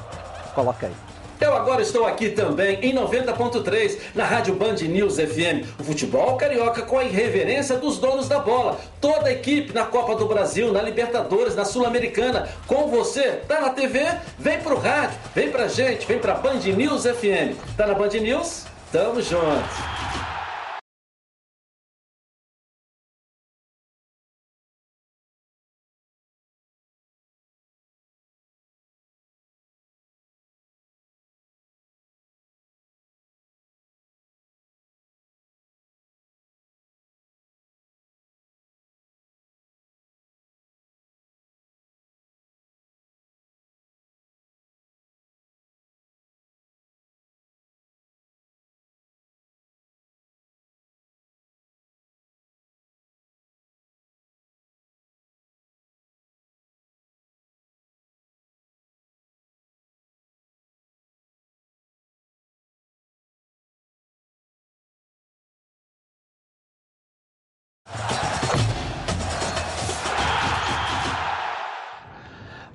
Coloca aí. Eu agora estou aqui também em 90.3 na Rádio Band News FM. O futebol carioca com a irreverência dos donos da bola. Toda a equipe na Copa do Brasil, na Libertadores, na Sul-Americana. Com você, tá na TV? Vem pro rádio, vem pra gente, vem pra Band News FM. Tá na Band News? Tamo junto.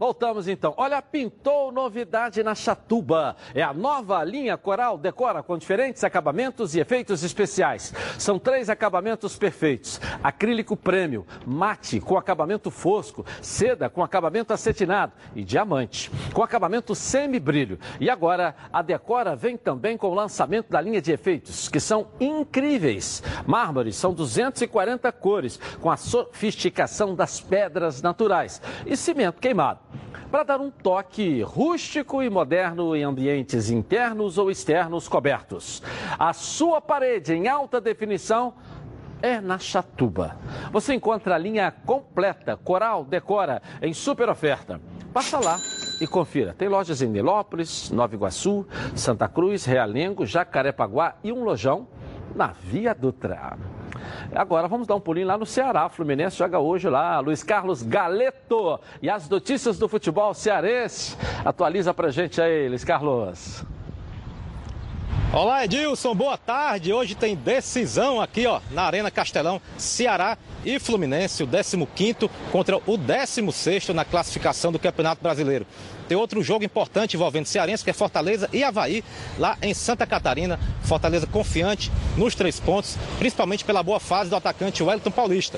Voltamos então. Olha, pintou novidade na Chatuba. É a nova linha Coral Decora com diferentes acabamentos e efeitos especiais. São três acabamentos perfeitos: acrílico prêmio, mate com acabamento fosco, seda com acabamento acetinado e diamante com acabamento semi-brilho. E agora a Decora vem também com o lançamento da linha de efeitos, que são incríveis. Mármores são 240 cores, com a sofisticação das pedras naturais e cimento queimado. Para dar um toque rústico e moderno em ambientes internos ou externos cobertos. A sua parede em alta definição é na Chatuba. Você encontra a linha completa Coral Decora em super oferta. Passa lá e confira. Tem lojas em Nilópolis, Nova Iguaçu, Santa Cruz, Realengo, Jacarepaguá e um lojão na Via Dutra. Agora vamos dar um pulinho lá no Ceará. Fluminense joga hoje lá. Luiz Carlos Galeto. E as notícias do futebol cearense. Atualiza pra gente aí, Luiz Carlos. Olá, Edilson, boa tarde. Hoje tem decisão aqui, ó, na Arena Castelão, Ceará e Fluminense, o 15º contra o 16º na classificação do Campeonato Brasileiro. Tem outro jogo importante envolvendo Cearense, que é Fortaleza e Havaí, lá em Santa Catarina. Fortaleza confiante nos três pontos, principalmente pela boa fase do atacante Wellington Paulista.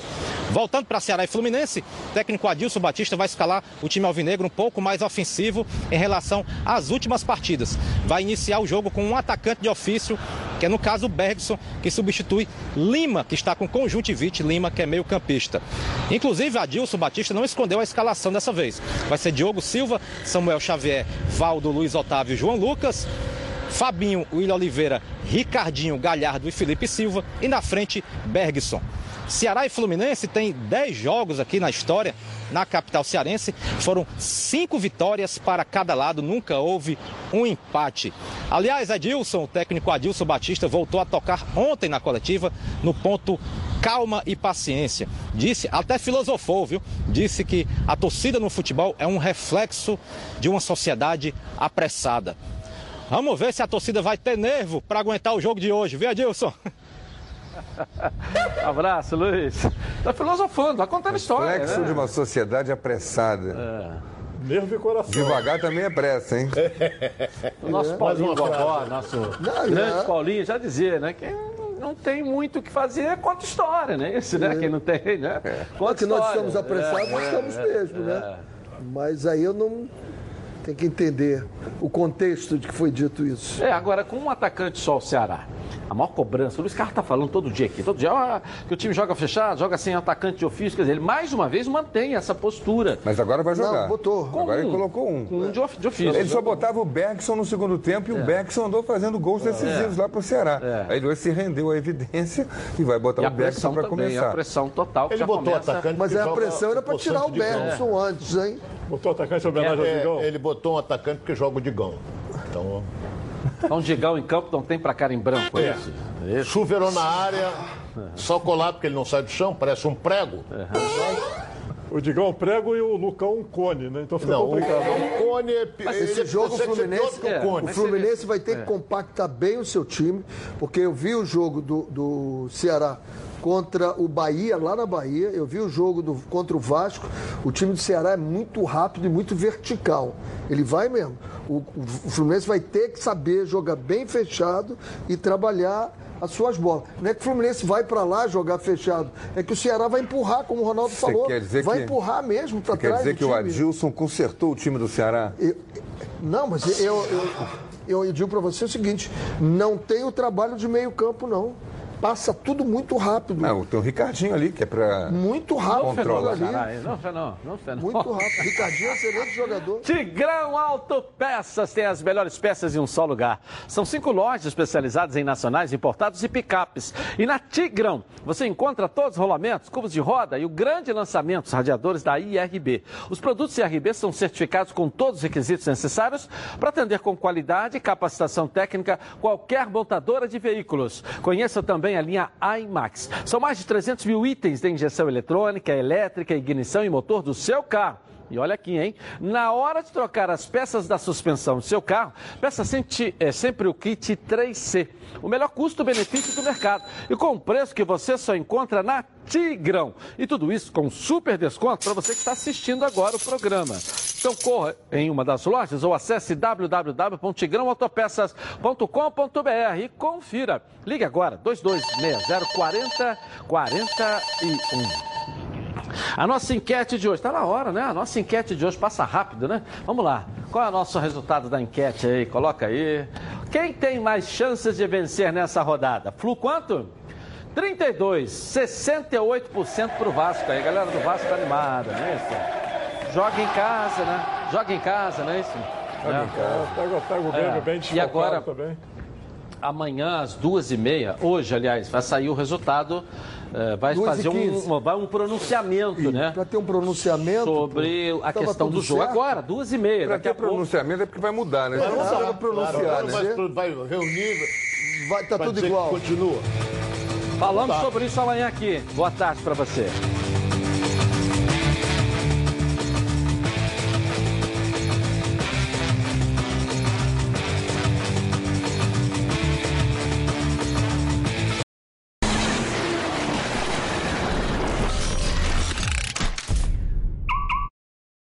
Voltando para Ceará e Fluminense, o técnico Adilson Batista vai escalar o time alvinegro um pouco mais ofensivo em relação às últimas partidas. Vai iniciar o jogo com um atacante de ofício, que é no caso o Bergson, que substitui Lima, que está com conjuntivite, Lima, que é meio campista. Inclusive, Adilson Batista não escondeu a escalação dessa vez. Vai ser Diogo Silva, Samuel Xavier, Valdo, Luiz Otávio e João Lucas. Fabinho, William Oliveira, Ricardinho, Galhardo e Felipe Silva. E na frente, Bergson. Ceará e Fluminense têm 10 jogos aqui na história, na capital cearense. Foram cinco vitórias para cada lado, nunca houve um empate. Aliás, Adilson, o técnico Adilson Batista, voltou a tocar ontem na coletiva no ponto calma e paciência. Disse, até filosofou, viu? Disse que a torcida no futebol é um reflexo de uma sociedade apressada. Vamos ver se a torcida vai ter nervo para aguentar o jogo de hoje, viu, Adilson? Abraço, Luiz. Tá filosofando, vai contando história. Reflexo né? de uma sociedade apressada. É. Nervo e coração. Devagar também é pressa, hein? O nosso É. Paulinho Gogó, nosso Não, grande não. Paulinho, já dizia, né? Que não tem muito o que fazer, conta história, né? Esse, né? Quem não tem, né? Conta É que nós estamos apressados, É, nós é, estamos é, mesmo, é. né? Mas aí eu não. Tem que entender o contexto de que foi dito isso. É, agora com um atacante só o Ceará, a maior cobrança, o Luiz Carlos tá falando todo dia aqui, todo dia, ó, que o time joga fechado, joga sem atacante de ofício, quer dizer, ele mais uma vez mantém essa postura. Mas agora vai jogar. Não, botou. Com Agora ele um. colocou um. Com um de of- de ofício. Ele só botava o Bergson no segundo tempo e o Bergson andou fazendo gols decisivos É. lá pro Ceará. É. Aí ele hoje se rendeu à evidência e vai botar E a o Bergson para começar. a pressão total que Ele já botou começa... atacante Mas é a pressão era para o tirar o. Bergson antes, hein? Botou atacante homenagem ao É, ele botou um atacante que joga o Digão. Então, Então, Digão em campo não tem pra cara em branco, é, É. isso? Isso? chuveirou na área, só colar porque ele não sai do chão, parece um prego. O Digão é prego e o Lucão um cone, né? Então fica Não, o, complicado. o Cone é pi- Mas ele esse jogo o ser pior Fluminense, é, o Cone. o Fluminense vai ter que compactar bem o seu time, porque eu vi o jogo do, do Ceará contra o Bahia, lá na Bahia, eu vi o jogo do- contra o Vasco, o time do Ceará é muito rápido e muito vertical. Ele vai mesmo. O, o Fluminense vai ter que saber jogar bem fechado e trabalhar as suas bolas. Não é que o Fluminense vai para lá jogar fechado, é que o Ceará vai empurrar, como o Ronaldo Você falou, quer dizer vai que- empurrar mesmo para Você quer trás dizer que o time. Adilson consertou o time do Ceará? Não, mas eu, eu, eu, eu digo para você o seguinte: não tem o trabalho de meio campo, não. Passa tudo muito rápido. Não, tem o Ricardinho ali, que é para Muito rápido controlar. ali. Caralho, não, não, não, não. Muito rápido. Ricardinho é um excelente jogador. Tigrão Autopeças tem as melhores peças em um só lugar. São cinco lojas especializadas em nacionais, importados e picapes. E na Tigrão você encontra todos os rolamentos, cubos de roda e o grande lançamento, os radiadores da IRB. Os produtos IRB são certificados com todos os requisitos necessários para atender com qualidade e capacitação técnica qualquer montadora de veículos. Conheça também a linha IMAX. São mais de 300 mil itens de injeção eletrônica, elétrica, ignição e motor do seu carro. E olha aqui, hein? Na hora de trocar as peças da suspensão do seu carro, peça sempre, é, sempre o kit 3C. O melhor custo-benefício do mercado. E com um preço que você só encontra na Tigrão. E tudo isso com super desconto para você que está assistindo agora o programa. Então corra em uma das lojas ou acesse www.tigrãoautopeças.com.br e confira. Ligue agora, 226040 41. A nossa enquete de hoje, está na hora, né? A nossa enquete de hoje passa rápido, né? Vamos lá. Qual é o nosso resultado da enquete aí? Coloca aí. Quem tem mais chances de vencer nessa rodada? Flu quanto? 32, 68% para o Vasco. Aí, galera do Vasco animada, não é isso? Joga em casa, né? Joga em casa, não é isso? Joga É. em casa. Pega, pega o Grêmio É. bem E agora, também. amanhã às duas e meia, hoje, aliás, vai sair o resultado, eh, vai e fazer um, vai um pronunciamento, né? Para ter um pronunciamento. Sobre a questão do jogo certo? agora, duas e meia. Para ter pouco. pronunciamento é porque vai mudar, né? Vai mudar, pronunciar, claro, né? Vai, vai reunir. Vai, tá vai tudo igual. Continua. Falamos Tá. sobre isso amanhã aqui. Boa tarde para você.